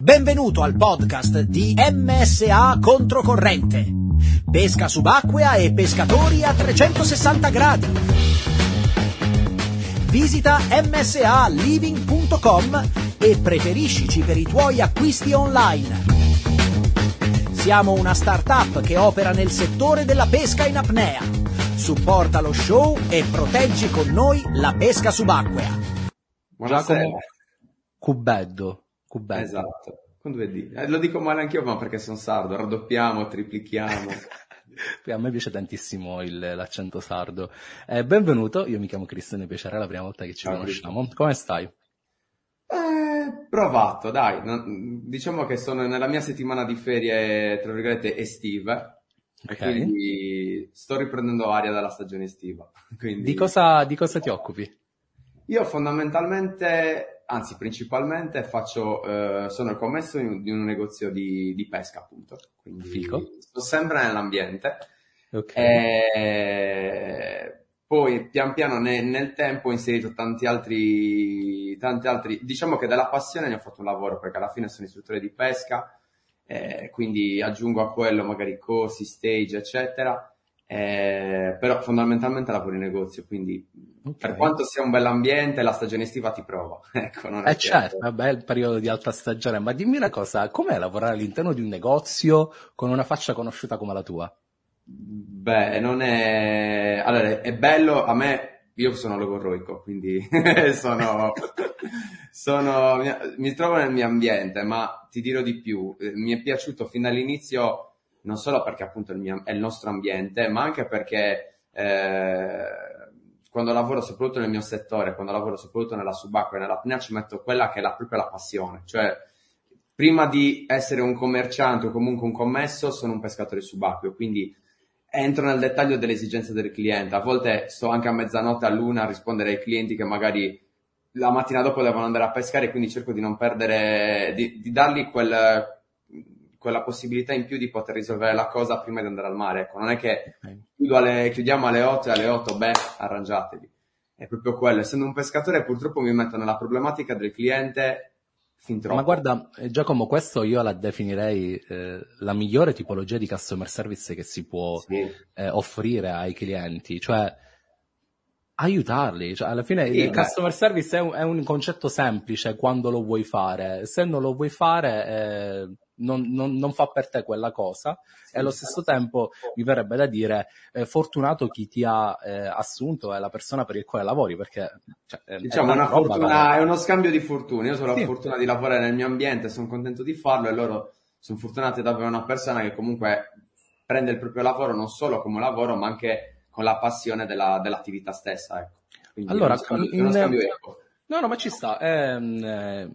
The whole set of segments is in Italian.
Benvenuto al podcast di MSA Controcorrente. Pesca subacquea e pescatori a 360 gradi. Visita msaliving.com e preferiscici per i tuoi acquisti online. Siamo una startup che opera nel settore della pesca in apnea. Supporta lo show e proteggi con noi la pesca subacquea. Buonasera. Giacomo Cubeddo. Cubeddo. Esatto. Con due D. Eh, lo dico male anch'io, ma perché sono sardo. Raddoppiamo, triplichiamo. A me piace tantissimo il- l'accento sardo. Eh, benvenuto, io mi chiamo Cristiano Piacere, è la prima volta che ci Ciao, conosciamo. Come stai? Eh, provato, dai. Non- diciamo che sono nella mia settimana di ferie, tra virgolette, estive. E Ok. quindi sto riprendendo aria dalla stagione estiva. Quindi Di cosa, di cosa ti occupi? Io fondamentalmente, anzi principalmente, faccio, eh, sono il commesso di un negozio di, di pesca, appunto. Quindi Fico. sto sempre nell'ambiente. Ok. E poi pian piano ne- nel tempo ho inserito tanti altri, tanti altri, diciamo che della passione ne ho fatto un lavoro perché alla fine sono istruttore di pesca, eh, quindi aggiungo a quello magari corsi, stage, eccetera. Eh, però fondamentalmente lavoro in negozio, quindi Ok. per quanto sia un bell'ambiente, la stagione estiva ti prova. Ecco, non è Eh certo, vabbè, è il periodo di alta stagione, ma dimmi una cosa, com'è lavorare all'interno di un negozio con una faccia conosciuta come la tua? Beh, non è... Allora, è bello, a me, io sono logorroico, quindi sono, sono, mi, mi trovo nel mio ambiente, ma ti dirò di più, eh, mi è piaciuto fin dall'inizio, non solo perché appunto il mio- è il nostro ambiente, ma anche perché eh, quando lavoro soprattutto nel mio settore, quando lavoro soprattutto nella subacquea e nell'apnea, ci metto quella che è la, proprio la passione, cioè prima di essere un commerciante o comunque un commesso, sono un pescatore subacqueo, quindi entro nel dettaglio delle esigenze del cliente. A volte sto anche a mezzanotte, a luna a rispondere ai clienti che magari la mattina dopo devono andare a pescare, quindi cerco di non perdere, di, di dargli quel, quella possibilità in più di poter risolvere la cosa prima di andare al mare. Ecco, non è che alle- chiudiamo alle 8 e alle 8, beh, arrangiatevi. È proprio quello. Essendo un pescatore, purtroppo mi metto nella problematica del cliente fin troppo. Ma guarda, eh, Giacomo, questo io la definirei eh, la migliore tipologia di customer service che si può Sì. eh, offrire ai clienti, cioè aiutarli. Cioè, alla fine Sì, il beh. customer service è un, è un concetto semplice quando lo vuoi fare. Se non lo vuoi fare, eh, non, non- non fa per te quella cosa. E allo stesso tempo mi verrebbe da dire eh, fortunato chi ti ha eh, assunto è la persona per il quale lavori, perché cioè, eh, Diciamo, è una roba, fortuna, è uno scambio di fortune. Io la Sì. fortuna di lavorare nel mio ambiente, sono contento di farlo e loro sono fortunati ad avere una persona che comunque prende il proprio lavoro non solo come lavoro, ma anche con la passione della- dell'attività stessa. Ecco. Quindi Allora, è uno scambio, è in- uno scambio. No, no, ma ci sta, è, mm, eh,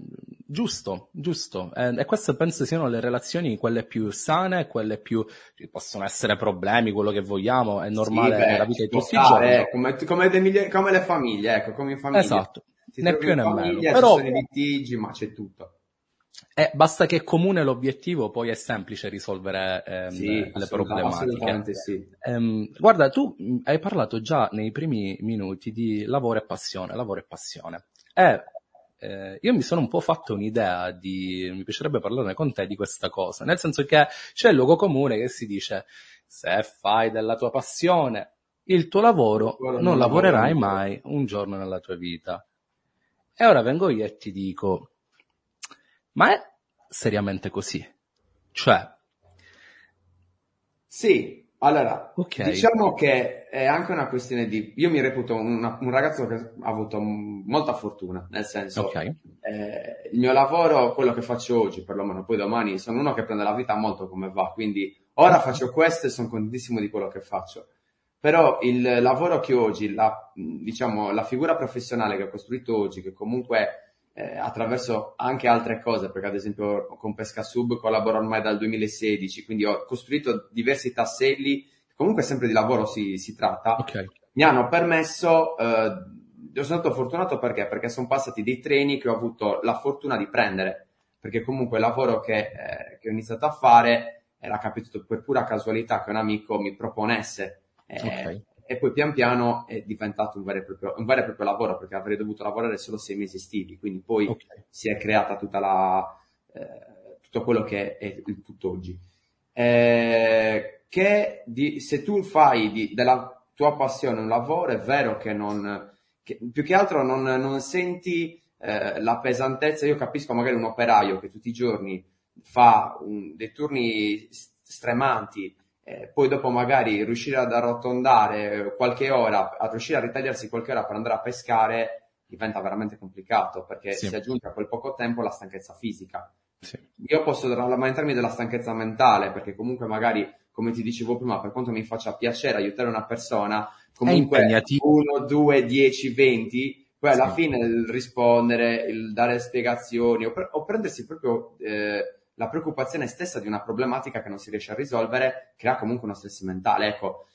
giusto, giusto. Eh, e queste penso siano le relazioni quelle più sane, quelle più, ci possono essere problemi, quello che vogliamo, è normale Sì, beh, nella vita di tutti i stare, giorni. eh, come, come le miglia- come le famiglie, ecco, come in famiglia. Esatto, Ti né più né meno. Però ci sono i litigi, ma c'è tutto. eh, basta che è comune l'obiettivo, poi è semplice risolvere ehm, Sì, le problematiche. sì. Ehm, guarda, tu mh, hai parlato già nei primi minuti di lavoro e passione, lavoro e passione. E eh, io mi sono un po' fatto un'idea di, mi piacerebbe parlarne con te di questa cosa, nel senso che c'è il luogo comune che si dice, se fai della tua passione il tuo lavoro, Lavoro non lavorerai. mai un giorno nella tua vita. E ora vengo io e ti dico, ma è seriamente così? Cioè, Sì, allora, Ok. diciamo che è anche una questione di... Io mi reputo una- un ragazzo che ha avuto molta fortuna, nel senso, ok, eh, il mio lavoro, quello che faccio oggi, perlomeno poi domani, sono uno che prende la vita molto come va, quindi ora faccio questo e sono contentissimo di quello che faccio. Però il lavoro che oggi, la, diciamo, la figura professionale che ho costruito oggi, che comunque eh, attraverso anche altre cose, perché ad esempio con Pesca Sub collaboro ormai dal 2016, quindi ho costruito diversi tasselli, comunque sempre di lavoro si, si tratta, ok. mi hanno permesso, eh, io sono stato fortunato perché? Perché sono passati dei treni che ho avuto la fortuna di prendere, perché comunque il lavoro che, eh, che ho iniziato a fare era capitato per pura casualità che un amico mi proponesse eh, Ok. E poi pian piano è diventato un vero, e proprio, un vero e proprio lavoro perché avrei dovuto lavorare solo sei mesi estivi, quindi poi Ok. si è creata tutta la, eh, tutto quello che è il tutt'oggi. Eh, che di, se tu fai di, della tua passione un lavoro, è vero che non, che, più che altro non, non senti eh, la pesantezza. Io capisco magari un operaio che tutti i giorni fa un, dei turni stremanti, eh, poi dopo magari riuscire ad arrotondare qualche ora, a riuscire a ritagliarsi qualche ora per andare a pescare diventa veramente complicato perché sì. si aggiunge a quel poco tempo la stanchezza fisica. Sì. Io posso lamentarmi della stanchezza mentale perché comunque magari, come ti dicevo prima, per quanto mi faccia piacere aiutare una persona, comunque 1, 2, 10, 20, poi alla sì. fine il rispondere, il dare spiegazioni o, pre- o prendersi proprio eh, la preoccupazione stessa di una problematica che non si riesce a risolvere crea comunque uno stress mentale. Ecco,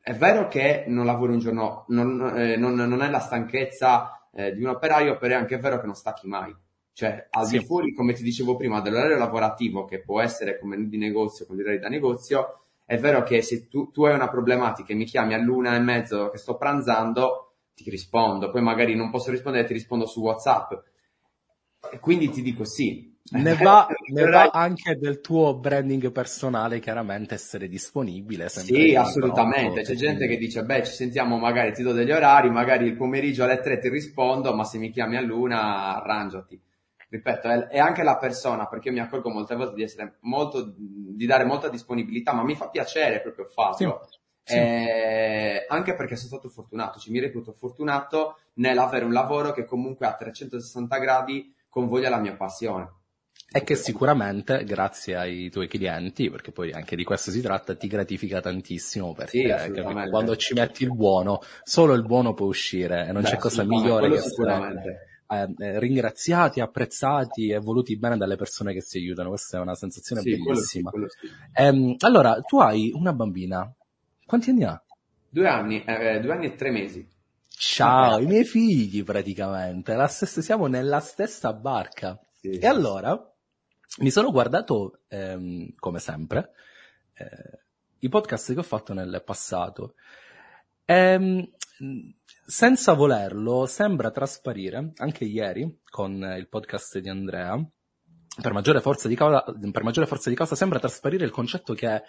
è vero che non lavori un giorno, non, eh, non, non è la stanchezza eh, di un operaio, però è anche vero che non stacchi mai. Cioè, al sì. di fuori, come ti dicevo prima, dell'orario lavorativo, che può essere come di negozio, come direi da negozio, è vero che se tu, tu hai una problematica e mi chiami all'una e mezzo che sto pranzando, ti rispondo. Poi magari non posso rispondere, ti rispondo su WhatsApp. E quindi ti dico sì, ne va, ne va, anche del tuo branding personale, chiaramente essere disponibile. Sì, assolutamente. C'è gente che dice: Beh, ci sentiamo, magari ti do degli orari, magari il pomeriggio alle tre ti rispondo, ma se mi chiami a luna, arrangiati. Ripeto, è, è anche la persona, perché io mi accorgo molte volte di essere molto, di dare molta disponibilità, ma mi fa piacere proprio farlo. Sì. Sì. Eh, anche perché sono stato fortunato, ci mi reputo fortunato nell'avere un lavoro che comunque a 360 gradi convoglia la mia passione e che sicuramente, grazie ai tuoi clienti, perché poi anche di questo si tratta, ti gratifica tantissimo perché sì, quando ci metti il buono, solo il buono può uscire e non Beh, c'è cosa migliore che essere eh, eh, ringraziati, apprezzati e voluti bene dalle persone che si aiutano. Questa è una sensazione sì, bellissima. Quello sì, quello ehm, allora, tu hai una bambina, quanti anni ha? Due anni, eh, due anni e tre mesi. Ciao, i miei figli praticamente, stessa, siamo nella stessa barca. E allora, mi sono guardato, ehm, come sempre, eh, i podcast che ho fatto nel passato. E, ehm, senza volerlo, sembra trasparire, anche ieri, con il podcast di Andrea, per maggiore forza di causa, per maggiore forza di causa sembra trasparire il concetto che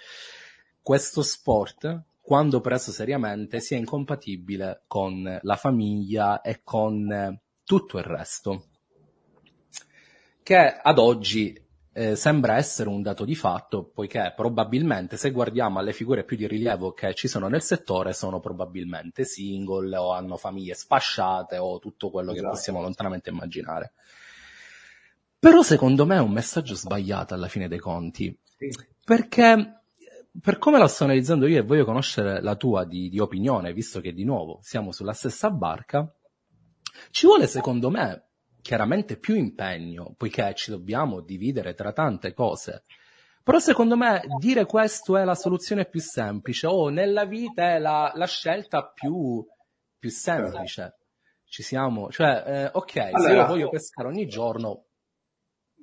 questo sport, quando preso seriamente, sia incompatibile con la famiglia e con tutto il resto. Che ad oggi eh, sembra essere un dato di fatto, poiché probabilmente se guardiamo alle figure più di rilievo che ci sono nel settore, sono probabilmente single o hanno famiglie spasciate o tutto quello esatto. che possiamo lontanamente immaginare. Però secondo me è un messaggio sbagliato alla fine dei conti, sì. perché per come la sto analizzando io e voglio conoscere la tua di, di opinione, visto che di nuovo siamo sulla stessa barca, ci vuole secondo me chiaramente più impegno, poiché ci dobbiamo dividere tra tante cose. Però secondo me dire questo è la soluzione più semplice o nella vita è la, la scelta più, più, semplice. Ci siamo, cioè, eh, ok, allora, se io voglio pescare ogni giorno,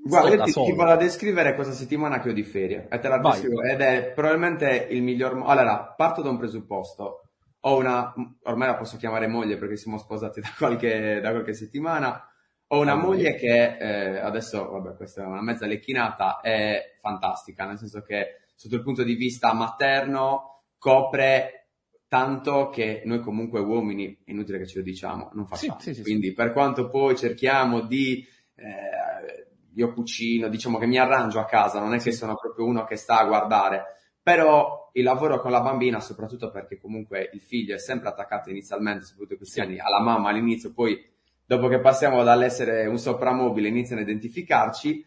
Guarda, io ti, ti, vado a descrivere questa settimana che ho di ferie e te la descrivo ed è probabilmente il miglior modo. Allora, parto da un presupposto. Ho una, ormai la posso chiamare moglie perché siamo sposati da qualche, da qualche settimana ho una moglie che eh, adesso, vabbè, questa è una mezza lecchinata, è fantastica, nel senso che sotto il punto di vista materno copre tanto che noi comunque uomini, è inutile che ce lo diciamo, non facciamo. Sì, sì, sì, Quindi per quanto poi cerchiamo di... Eh, io cucino, diciamo che mi arrangio a casa, non è che sono proprio uno che sta a guardare, però il lavoro con la bambina, soprattutto perché comunque il figlio è sempre attaccato inizialmente, soprattutto questi anni, alla mamma all'inizio, poi dopo che passiamo dall'essere un soprammobile iniziano a identificarci,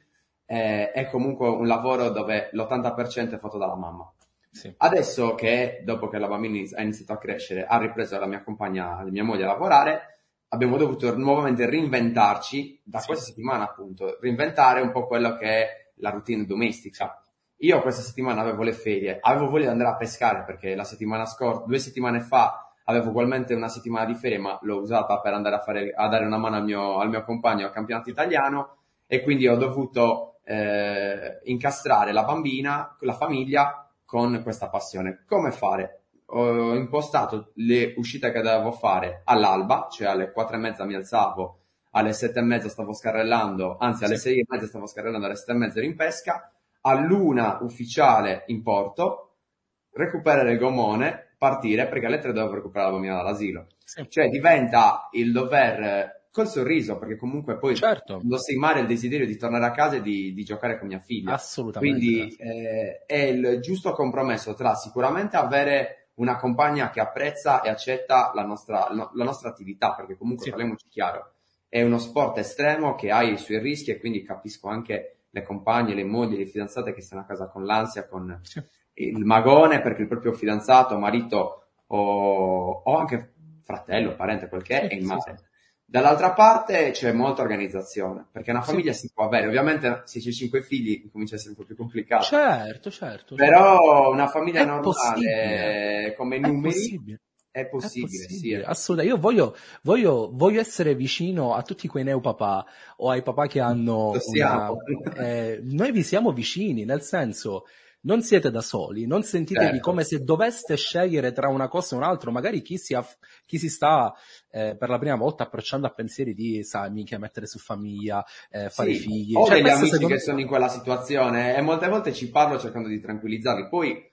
eh, è comunque un lavoro dove l'80% è fatto dalla mamma. Sì. Adesso che, dopo che la bambina ha iniziato a crescere, ha ripreso la mia compagna, la mia moglie a lavorare, abbiamo dovuto nuovamente reinventarci, da sì. questa settimana appunto, reinventare un po' quello che è la routine domestica. Io questa settimana avevo le ferie, avevo voglia di andare a pescare perché la settimana scorsa, due settimane fa, avevo ugualmente una settimana di ferie, ma l'ho usata per andare a, fare, a dare una mano al mio, al mio, compagno al campionato italiano e quindi ho dovuto eh, incastrare la bambina, la famiglia con questa passione. Come fare? Ho impostato le uscite che dovevo fare all'alba, cioè alle quattro e mezza mi alzavo, alle sette e mezza stavo scarrellando, anzi alle Sì. sei e mezza stavo scarrellando, alle sette e mezza ero in pesca, all'una ufficiale in porto, recuperare il gommone, partire perché alle tre dovevo recuperare la bambina dall'asilo. Sì. Cioè diventa il dover, eh, col sorriso, perché comunque poi Certo, lo sei male il desiderio di tornare a casa e di, di giocare con mia figlia. assolutamente. Quindi eh, è il giusto compromesso tra sicuramente avere una compagna che apprezza e accetta la nostra, no- la nostra attività, perché comunque Sì. parliamoci chiaro, è uno sport estremo che ha i suoi rischi e quindi capisco anche le compagne, le mogli, le fidanzate che stanno a casa con l'ansia, con Sì. Il magone perché il proprio fidanzato, marito o, o anche fratello, parente, quel che è, Sì, è in sì, mare. Dall'altra parte c'è molta organizzazione, perché una Sì. famiglia si può avere, ovviamente se c'è cinque figli comincia a essere un po' più complicato, Certo, certo. però una famiglia È normale possibile. come È numeri possibile. è possibile, È sì. possibile, è- assolutamente. Io voglio, voglio, voglio essere vicino a tutti quei neopapà o ai papà che hanno una- eh, noi vi siamo vicini, nel senso, non siete da soli, non sentitevi Certo. come se doveste scegliere tra una cosa e un'altra. Magari chi si, aff- chi si sta eh, per la prima volta approcciando a pensieri di, sai, minchia, mettere su famiglia, eh, fare Sì, figli. Ho Cioè, degli amici secondo- che sono in quella situazione e molte volte ci parlo cercando di tranquillizzarli. Poi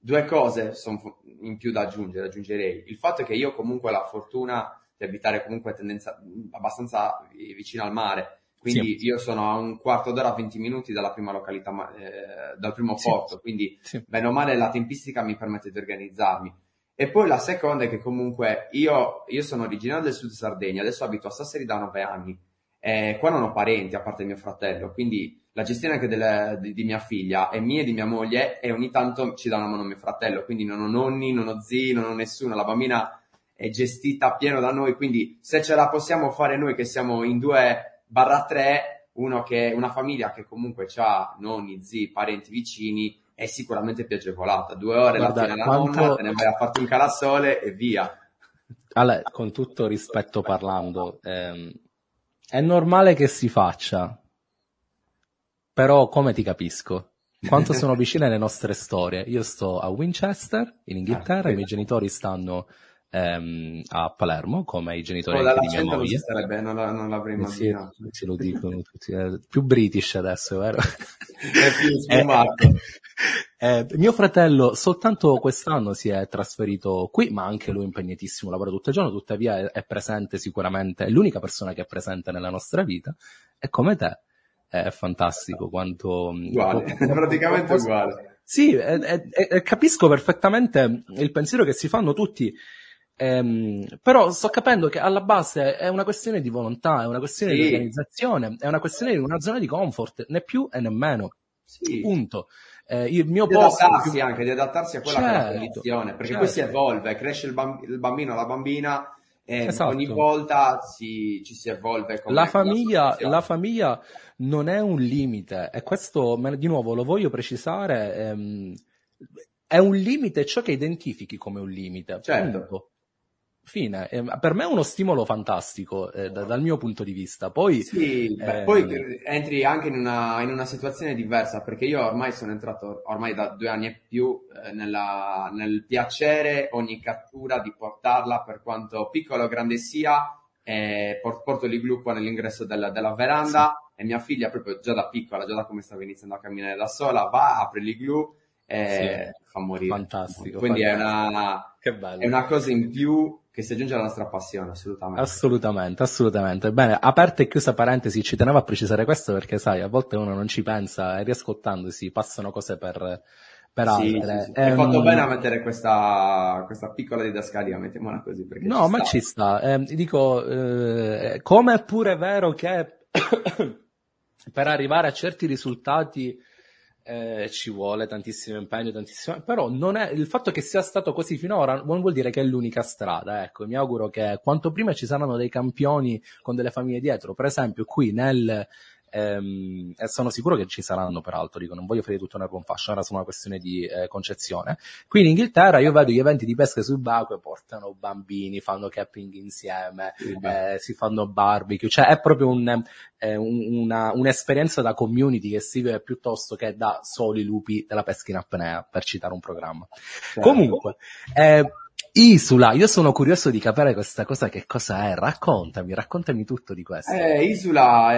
due cose sono in più da aggiungere, aggiungerei. Il fatto è che io comunque ho la fortuna di abitare comunque tendenza, abbastanza vi- vicino al mare. Quindi io sono a un quarto d'ora, 20 minuti dalla prima località, eh, dal primo Sì. porto, quindi Sì. bene o male la tempistica mi permette di organizzarmi. E poi la seconda è che comunque io, io sono originario del sud Sardegna, adesso abito a Sassari da nove anni. E qua non ho parenti a parte mio fratello, quindi la gestione anche delle- di, di mia figlia è mia e di mia moglie e ogni tanto ci dà una mano mio fratello, quindi non ho nonni, non ho zii, non ho nessuno, la bambina è gestita pieno da noi, quindi se ce la possiamo fare noi che siamo in due barra tre, uno che una famiglia che comunque ha nonni, zii, parenti vicini, è sicuramente più agevolata. Due ore Guarda, la fine la quanto- nonna, te ne vai a farti un calasole e via. Ale, con tutto rispetto parlando, ehm, è normale che si faccia, però come ti capisco? Quanto sono vicine le nostre storie? Io sto a Winchester, in Inghilterra, Ah, i miei genitori stanno ehm, a Palermo, come i genitori Oh, di mia moglie. sarebbe, non, la- non l'avrei Eh sì, sì, lo dicono tutti. eh, più british adesso, vero? È più sfumato. Eh, mio fratello soltanto quest'anno si è trasferito qui, ma anche lui è impegnatissimo, lavora tutto il giorno, tuttavia è, è presente sicuramente, è l'unica persona che è presente nella nostra vita e come te è fantastico quanto... Uguale, quanto- praticamente uguale. Sì, capisco perfettamente il pensiero che si fanno tutti, ehm, però sto capendo che alla base è una questione di volontà, è una questione di Sì. organizzazione, è una questione di una zona di comfort, né più e né meno. Sì. Punto. Eh, il mio Di posto adattarsi anche, di adattarsi a quella Certo, condizione, perché certo. poi si evolve, cresce il, bamb- il bambino, la bambina, e Esatto. ogni volta si- ci si evolve. la famiglia, la famiglia non è un limite e questo di nuovo lo voglio precisare. ehm, è un limite ciò che identifichi come un limite. Certo. punto. Fine. Ehm, per me è uno stimolo fantastico eh, da- dal mio punto di vista. Poi Sì, beh, Eh, poi entri anche in una, in una situazione diversa perché io ormai sono entrato ormai da due anni e più eh, nella- nel piacere ogni cattura di portarla per quanto piccola o grande sia, eh, por- porto l'igloo qua nell'ingresso della, della veranda e mia figlia proprio già da piccola, già da come stava iniziando a camminare da sola, va, apre l'igloo e fa morire. Fantastico, Quindi è fantastico. una, che bello. è una cosa in più che si aggiunge alla nostra passione, assolutamente. Assolutamente, assolutamente. Bene, aperta e chiusa parentesi, ci tenevo a precisare questo perché, sai, a volte uno non ci pensa e riascoltandosi passano cose per, per Sì, altre. sì, sì. Hai Ehm, fatto bene a mettere questa, questa piccola didascalia, mettiamola così. Perché No, ci ma sta. ci sta. Ehm, dico, eh, come è pure vero che per arrivare a certi risultati eh, ci vuole tantissimo impegno, tantissimo, però non è, il fatto che sia stato così finora non vuol dire che è l'unica strada, ecco, mi auguro che quanto prima ci saranno dei campioni con delle famiglie dietro, per esempio qui nel, ehm, e sono sicuro che ci saranno peraltro, dico, non voglio fare tutto nel fashion, era solo una questione di eh, concezione, qui in Inghilterra io vedo gli eventi di pesca subacquee, portano bambini, fanno capping insieme, Sì, eh, si fanno barbecue, cioè è proprio un, eh, un- una- un'esperienza da community che si vive piuttosto che da soli lupi della pesca in apnea, per citare un programma. Certo. Comunque, eh, Isula, io sono curioso di capire questa cosa che cosa è. Raccontami, raccontami tutto di questo. Eh, Isula,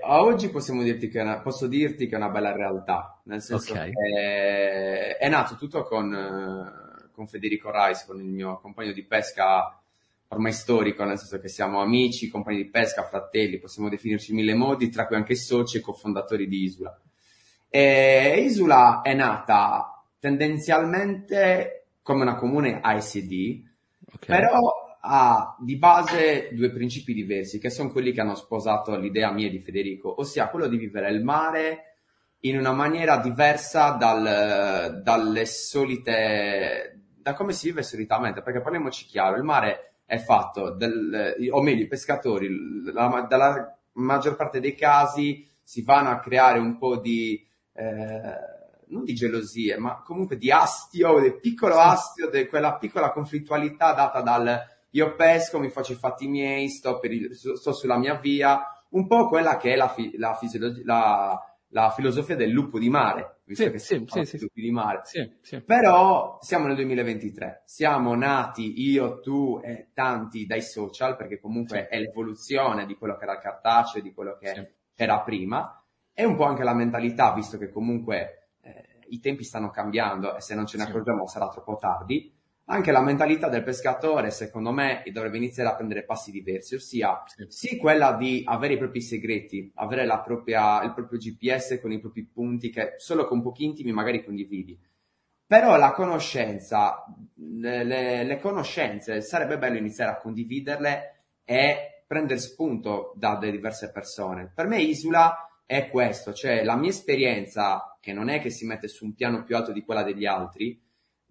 a oggi possiamo dirti che è una... posso dirti che è una bella realtà, nel senso Ok. che è nato tutto con, eh, con Federico Reis, con il mio compagno di pesca ormai storico, nel senso che siamo amici, compagni di pesca, fratelli, possiamo definirci in mille modi, tra cui anche soci e cofondatori di Isula. E Isula è nata tendenzialmente come una comune ICD, Ok. però ha di base due principi diversi, che sono quelli che hanno sposato l'idea mia di Federico, ossia quello di vivere il mare in una maniera diversa dal- dalle solite, da come si vive solitamente, perché parliamoci chiaro, il mare è fatto, del, o meglio, i pescatori, la- dalla maggior parte dei casi si vanno a creare un po' di, eh, non di gelosie, ma comunque di astio, del piccolo astio, di quella piccola conflittualità data dal io pesco, mi faccio i fatti miei, sto, per il- sto sulla mia via, un po' quella che è la, fi- la fisiologia, la, la filosofia del lupo di mare, visto Sì, che sì, sì, sì. lupi di mare. Sì, sì. Però siamo nel 2023, siamo nati io, tu e tanti dai social, perché comunque è l'evoluzione di quello che era il cartaceo, di quello che era prima, e un po' anche la mentalità, visto che comunque i tempi stanno cambiando e se non ce ne accorgiamo sarà troppo tardi. Anche la mentalità del pescatore, secondo me, dovrebbe iniziare a prendere passi diversi, ossia Sì. sì quella di avere i propri segreti, avere la propria, il proprio GPS con i propri punti che solo con pochi intimi magari condividi. Però la conoscenza, le, le- le conoscenze, sarebbe bello iniziare a condividerle e prendere spunto da diverse persone. Per me Isula è questo, cioè la mia esperienza, che non è che si mette su un piano più alto di quella degli altri,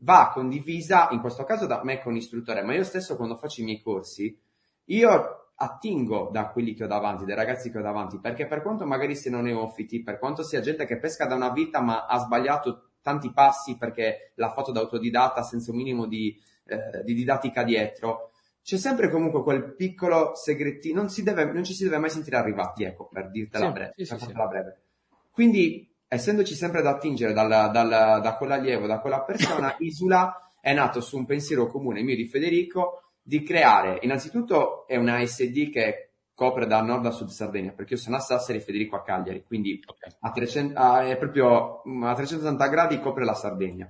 va condivisa, in questo caso da me con l'istruttore, ma io stesso quando faccio i miei corsi, io attingo da quelli che ho davanti, dai ragazzi che ho davanti, perché per quanto magari siano neofiti, per quanto sia gente che pesca da una vita ma ha sbagliato tanti passi perché l'ha fatto da autodidatta senza un minimo di, eh, di didattica dietro, c'è sempre comunque quel piccolo segretino, non, si deve, non ci si deve mai sentire arrivati, ecco, per dirtela Sì, breve, sì, per sì, breve. Quindi, essendoci sempre da attingere dal, dal- da quell'allievo, da quella persona, Isula è nato su un pensiero comune mio di Federico di creare, innanzitutto è una SD che copre da nord a sud Sardegna, perché io sono a Sassari e Federico a Cagliari, quindi Ok. a 300 a- è proprio mm, a 380 gradi copre la Sardegna.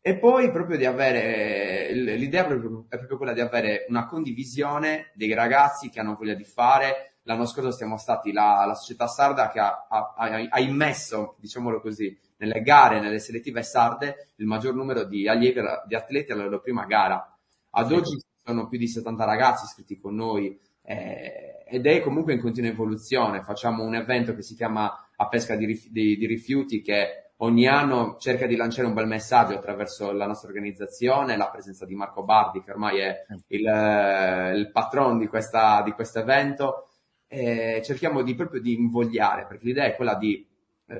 E poi proprio di avere, eh, l'idea proprio- è proprio quella di avere una condivisione dei ragazzi che hanno voglia di fare. L'anno scorso siamo stati la, la società sarda che ha, ha- ha- immesso, diciamolo così, nelle gare, nelle selettive sarde, il maggior numero di allievi, di atleti alla loro prima gara. Ad oggi sono più di 70 ragazzi iscritti con noi eh, ed è comunque in continua evoluzione. Facciamo un evento che si chiama A pesca di, rif- di- di rifiuti che ogni anno cerca di lanciare un bel messaggio attraverso la nostra organizzazione, la presenza di Marco Bardi che ormai è il, eh, il patron di questa- di questo evento. E cerchiamo di, proprio di invogliare perché l'idea è quella di, eh,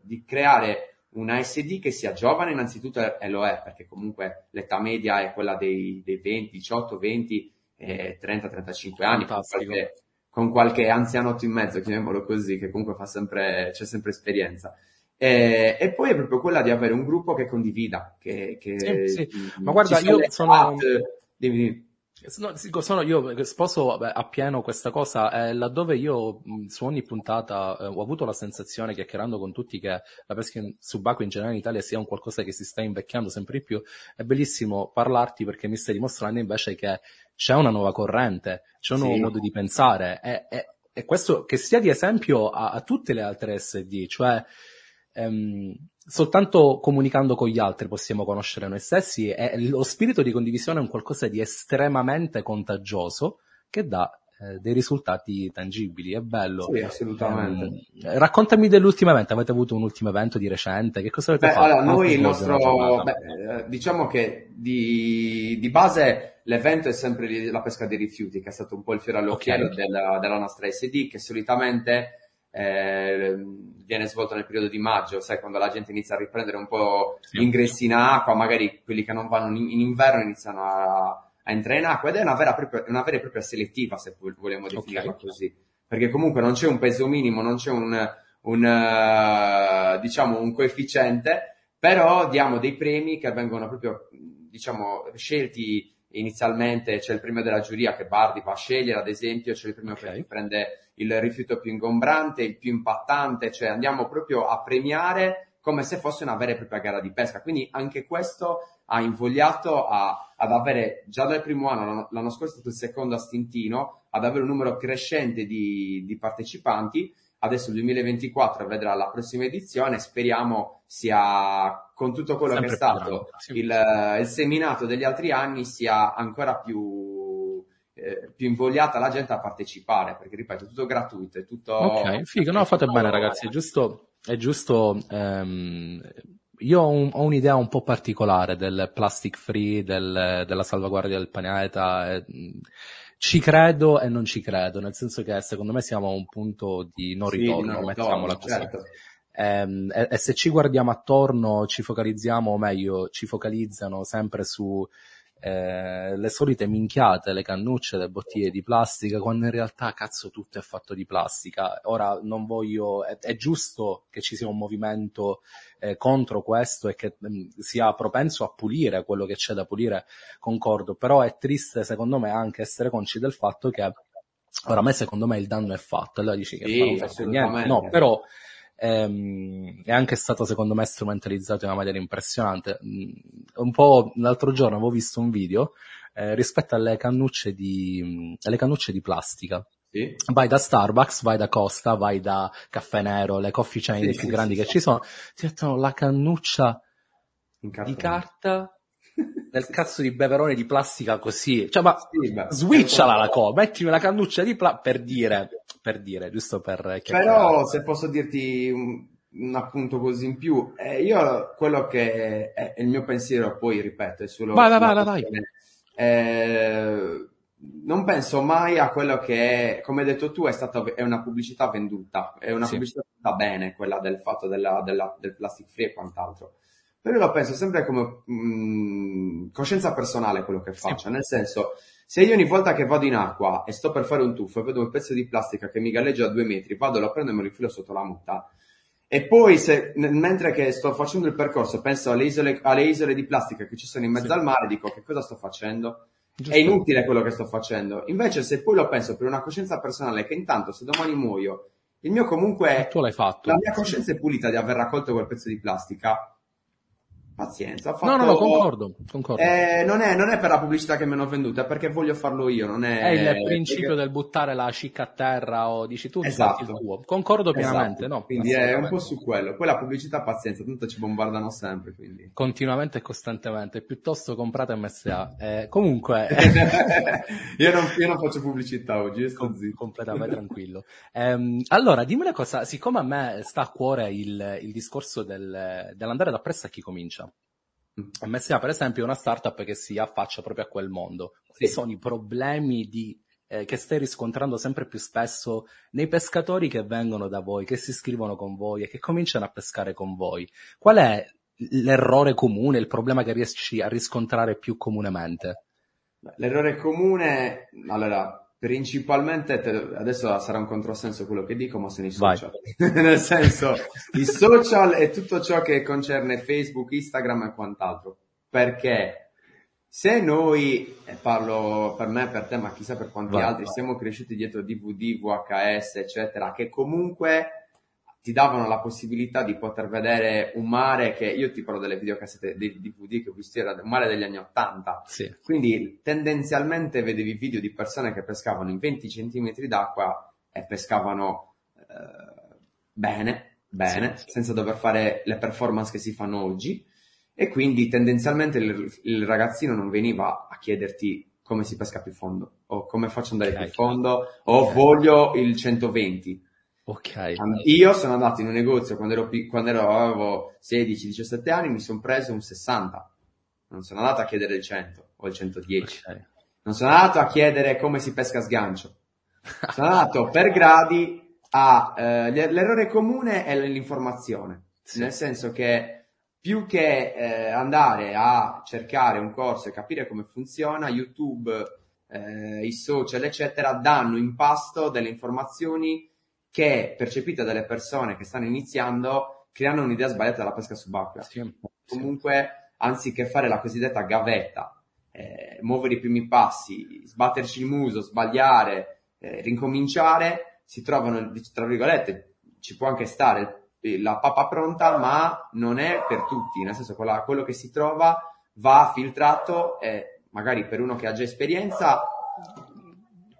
di creare una SD che sia giovane innanzitutto e lo è perché comunque l'età media è quella dei, dei 20, 18, 20 e 30, 35 anni con qualche, con qualche anzianotto in mezzo, chiamiamolo così, che comunque fa sempre, c'è sempre esperienza. E, e poi è proprio quella di avere un gruppo che condivida, che, che Sì, sì. Ma guarda, io sono- chat, dimmi, dimmi. No, sono io sposo vabbè, appieno questa cosa, eh, laddove io mh, su ogni puntata eh, ho avuto la sensazione, chiacchierando con tutti, che la pesca in- subacquea in generale in Italia sia un qualcosa che si sta invecchiando sempre di più. È bellissimo parlarti perché mi stai dimostrando invece che c'è una nuova corrente, c'è un nuovo Sì. modo di pensare e, e- e questo che sia di esempio a, a tutte le altre SD, cioè ehm, soltanto comunicando con gli altri possiamo conoscere noi stessi e lo spirito di condivisione è un qualcosa di estremamente contagioso che dà eh, dei risultati tangibili, è bello. Sì, assolutamente. Ehm, raccontami dell'ultimo evento, avete avuto un ultimo evento di recente? Che cosa avete Beh, fatto? allora, noi il nostro, beh, eh, diciamo che di, di base l'evento è sempre la pesca dei rifiuti, che è stato un po' il fiore all'occhiello Ok. della, della nostra SD, che solitamente eh, viene svolto nel periodo di maggio, sai, quando la gente inizia a riprendere un po' gli ingressi in acqua, magari quelli che non vanno in, in inverno iniziano a, a entrare in acqua ed è una vera, e propria, una vera e propria selettiva, se vo- vogliamo definirla Ok. così, perché comunque non c'è un peso minimo, non c'è un, un, eh, diciamo, un coefficiente, però diamo dei premi che vengono proprio, diciamo, scelti inizialmente c'è il premio della giuria che Bardi va a scegliere, ad esempio, c'è il premio okay. chi prende il rifiuto più ingombrante, il più impattante, cioè andiamo proprio a premiare come se fosse una vera e propria gara di pesca. Quindi anche questo ha invogliato a, ad avere già dal primo anno, l'anno scorso è stato il secondo a Stintino, ad avere un numero crescente di, di partecipanti. Adesso il 2024 vedrà la prossima edizione, speriamo sia con tutto quello Sempre che è stato il, il, seminato degli altri anni sia ancora più, eh, più invogliata la gente a partecipare, perché ripeto, è tutto gratuito, è tutto... Ok, figo, no, fate bene ragazzi, è giusto, è giusto ehm, io ho, un, ho, un'idea un po' particolare del plastic free, del, della salvaguardia del pianeta. E, ci credo e non ci credo, nel senso che secondo me siamo a un punto di non ritorno, sì, mettiamola così. Certo. Ehm, e, e, se ci guardiamo attorno, ci focalizziamo, o meglio, ci focalizzano sempre su eh, le solite minchiate, le cannucce, le bottiglie di plastica, quando in realtà cazzo tutto è fatto di plastica. Ora non voglio, è, è giusto che ci sia un movimento eh, contro questo e che mh, mm, sia propenso a pulire quello che c'è da pulire, concordo, però è triste secondo me anche essere consci del fatto che ora a me secondo me il danno è fatto, allora dici che sì, non fa niente, no, però ehm, è anche stato secondo me strumentalizzato in una maniera impressionante. Mm, un po' l'altro giorno avevo visto un video eh, rispetto alle cannucce di, mm, alle cannucce di plastica. Sì. Vai da Starbucks, vai da Costa, vai da Caffè Nero, le coffee chain sì, più sì, grandi che ci sono, ti mettono la cannuccia di carta del cazzo di beverone di plastica così. Cioè, ma sì, switchala la co, mettimi una cannuccia di plastica per dire, per dire, giusto per... Però se posso dirti un, un appunto così in più, eh, io quello che è, è, il mio pensiero, poi ripeto, è solo... Vai, vai, vai, vai. Eh, non penso mai a quello che è, come hai detto tu, è, stata, è una pubblicità venduta, è una sì. pubblicità venduta bene, quella del fatto della, della, del plastic free e quant'altro. Però io la penso sempre come mh, mm, coscienza personale quello che faccio, sì. nel senso, se io ogni volta che vado in acqua e sto per fare un tuffo e vedo un pezzo di plastica che mi galleggia a due metri, vado, lo prendo e me lo infilo sotto la muta, e poi se, mentre che sto facendo il percorso penso alle isole, alle isole di plastica che ci sono in mezzo sì. al mare, dico che cosa sto facendo? Giusto. È inutile quello che sto facendo. Invece se poi lo penso per una coscienza personale che intanto se domani muoio, il mio comunque... Tu l'hai fatto. La mia coscienza è pulita di aver raccolto quel pezzo di plastica pazienza. Fatto... No, no, no, concordo. concordo. Eh, non, è, non, è, per la pubblicità che mi hanno venduta, è perché voglio farlo io. Non è... è il principio perché... del buttare la cicca a terra o dici tu esatto. il tuo. Concordo pienamente. Esatto. No, quindi è un po' su quello. Poi la pubblicità, pazienza, tanto ci bombardano sempre. Quindi. Continuamente e costantemente. Piuttosto comprate MSA. Eh, comunque, io, non, io, non, faccio pubblicità oggi, io sto Com- zitto. Completamente tranquillo. Eh, allora, dimmi una cosa, siccome a me sta a cuore il, il discorso del, dell'andare da presso a chi comincia. MSA per esempio è una startup che si affaccia proprio a quel mondo. Quali sì. sono i problemi di, eh, che stai riscontrando sempre più spesso nei pescatori che vengono da voi, che si iscrivono con voi e che cominciano a pescare con voi? Qual è l'errore comune, il problema che riesci a riscontrare più comunemente? L'errore comune, allora, Principalmente, te, adesso sarà un controsenso quello che dico, ma sono i social. Nel senso, i social e tutto ciò che concerne Facebook, Instagram e quant'altro. Perché se noi, e parlo per me, per te, ma chissà per quanti vai, altri, vai. siamo cresciuti dietro DVD, VHS, eccetera, che comunque ti davano la possibilità di poter vedere un mare che io ti parlo delle videocassette dei DVD che ho visto era un mare degli anni 80 sì. quindi tendenzialmente vedevi video di persone che pescavano in 20 cm d'acqua e pescavano eh, bene bene sì, senza dover fare le performance che si fanno oggi e quindi tendenzialmente il, il, ragazzino non veniva a chiederti come si pesca più fondo o come faccio ad andare okay. più fondo o okay. voglio il 120 Ok. Io sono andato in un negozio quando ero, quando ero avevo 16-17 anni, mi sono preso un 60. Non sono andato a chiedere il 100 o il 110. Okay. Non sono andato a chiedere come si pesca a sgancio. Sono andato per gradi a... Eh, l'errore comune è l'informazione. Sì. Nel senso che più che eh, andare a cercare un corso e capire come funziona, YouTube, eh, i social, eccetera, danno in pasto delle informazioni che percepite dalle persone che stanno iniziando creano un'idea sbagliata della pesca subacquea. Sì, Comunque, sì. anziché fare la cosiddetta gavetta, eh, muovere i primi passi, sbatterci il muso, sbagliare, eh, rincominciare, si trovano, tra virgolette, ci può anche stare la pappa pronta, ma non è per tutti, nel senso quella, quello che si trova va filtrato e magari per uno che ha già esperienza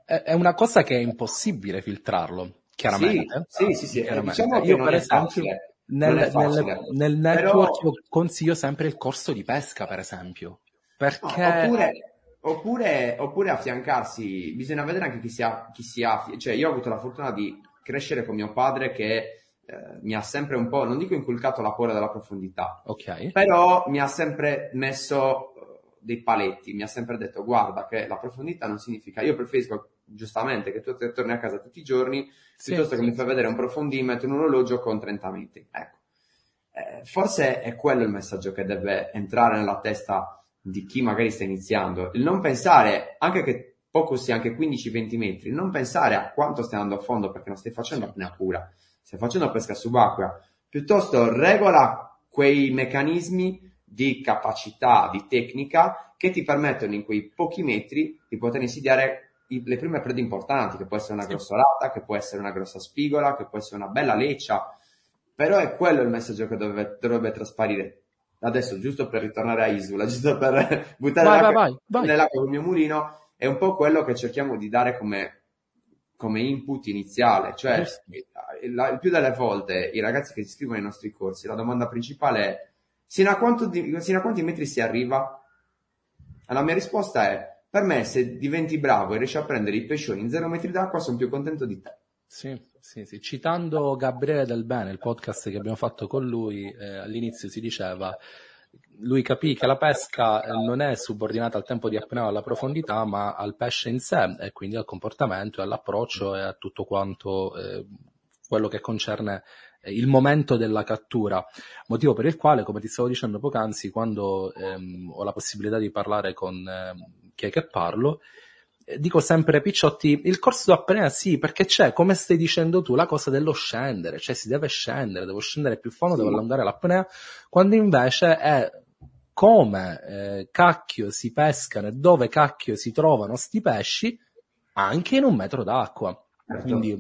è una cosa che è impossibile filtrarlo, chiaramente. Sì, sì, sì. sì. Diciamo io per esempio nel, nel, nel, network Però... consiglio sempre il corso di pesca, per esempio. Perché... No, oppure, oppure, oppure, affiancarsi, bisogna vedere anche chi si ha, chi si ha, cioè io ho avuto la fortuna di crescere con mio padre che eh, mi ha sempre un po', non dico inculcato la paura della profondità, okay. però mi ha sempre messo dei paletti, mi ha sempre detto guarda che la profondità non significa, io preferisco giustamente che tu torni a casa tutti i giorni sì, piuttosto sì, che mi fai vedere un profondimetro, un orologio con 30 metri. Ecco. Eh, forse è quello il messaggio che deve entrare nella testa di chi magari sta iniziando, il non pensare, anche che poco sia anche 15-20 metri, non pensare a quanto stai andando a fondo perché non stai facendo apnea pura, stai facendo pesca subacquea, piuttosto regola quei meccanismi di capacità, di tecnica che ti permettono in quei pochi metri di poter insidiare le prime prede importanti, che può essere una grossolata, che può essere una grossa spigola, che può essere una bella leccia, però è quello il messaggio che dovrebbe, dovrebbe trasparire. Adesso, giusto per ritornare a Isola, giusto per buttare vai, l'acqua, vai, vai, nell'acqua col mio mulino, è un po' quello che cerchiamo di dare come, come input iniziale, cioè il, il più delle volte i ragazzi che si iscrivono ai nostri corsi, la domanda principale è Sino a, di, sino a quanti metri si arriva? La mia risposta è, per me se diventi bravo e riesci a prendere i pescioni in zero metri d'acqua sono più contento di te. Sì, sì, sì. Citando Gabriele Del Bene, il podcast che abbiamo fatto con lui, eh, all'inizio si diceva lui capì che la pesca eh, non è subordinata al tempo di apnea alla profondità, ma al pesce in sé e quindi al comportamento all'approccio e a tutto quanto eh, quello che concerne il momento della cattura, motivo per il quale, come ti stavo dicendo poc'anzi, quando ehm, ho la possibilità di parlare con ehm, chi è che parlo, eh, dico sempre picciotti, il corso d'apnea sì, perché c'è, come stai dicendo tu, la cosa dello scendere, cioè si deve scendere, devo scendere più fondo, sì. devo andare all'apnea, quando invece è come eh, cacchio si pescano e dove cacchio si trovano sti pesci anche in un metro d'acqua. Certo. Quindi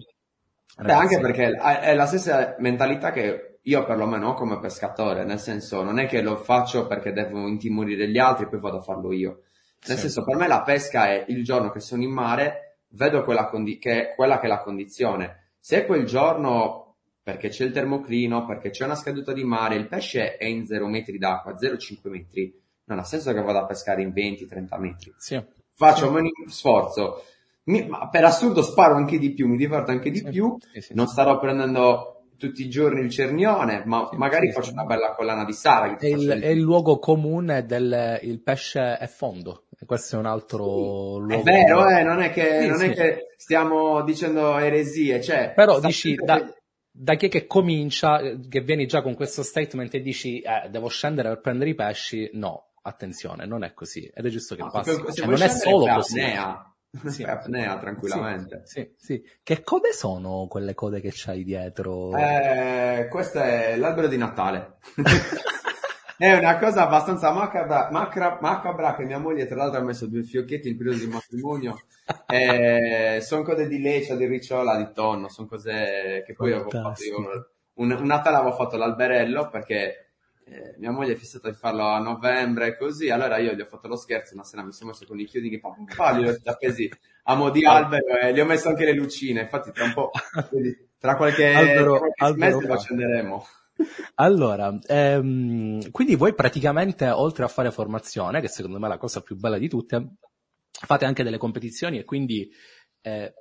Beh, anche perché è la stessa mentalità che io perlomeno ho come pescatore, nel senso non è che lo faccio perché devo intimorire gli altri e poi vado a farlo io. Nel sì. senso, per me la pesca è il giorno che sono in mare, vedo quella, condi- che quella che è la condizione. Se quel giorno, perché c'è il termoclino, perché c'è una scaduta di mare, il pesce è in 0 metri d'acqua, 0,5 metri, non ha senso che vada a pescare in 20-30 metri. Sì. Faccio sì. un sforzo mi, per assurdo sparo anche di più, mi diverto anche di sì, più, sì, sì, non starò prendendo tutti i giorni il cernione, ma magari faccio una bella collana di Sara. È il, è il, luogo comune del il pesce è fondo, questo è un altro luogo. È vero, eh, non, è che, non è che stiamo dicendo eresie, cioè... Però dici, da, da chi è che comincia, che vieni già con questo statement e dici, eh, devo scendere per prendere i pesci, no, attenzione, non è così, ed è giusto che no, passi. Cioè, non è solo così. Apnea sì. apnea tranquillamente. Sì, sì, Che code sono quelle code che c'hai dietro? Eh, questo è l'albero di Natale. è una cosa abbastanza macabra, macra, macabra, che mia moglie tra l'altro ha messo due fiocchetti in periodo di matrimonio. Eh, sono cose di leccia, di ricciola, di tonno, sono cose che poi avevo fatto io. Un, un Natale avevo fatto l'alberello perché eh, mia moglie è fissata di farlo a novembre così, allora io gli ho fatto lo scherzo, una sera mi sono messo con i chiodi che pa, li ho appesi a mo' di albero e gli ho messo anche le lucine, infatti tra un po', tra qualche, albero, qualche albero mese lo accenderemo. Allora, ehm, quindi voi praticamente, oltre a fare formazione, che secondo me è la cosa più bella di tutte, fate anche delle competizioni e quindi eh,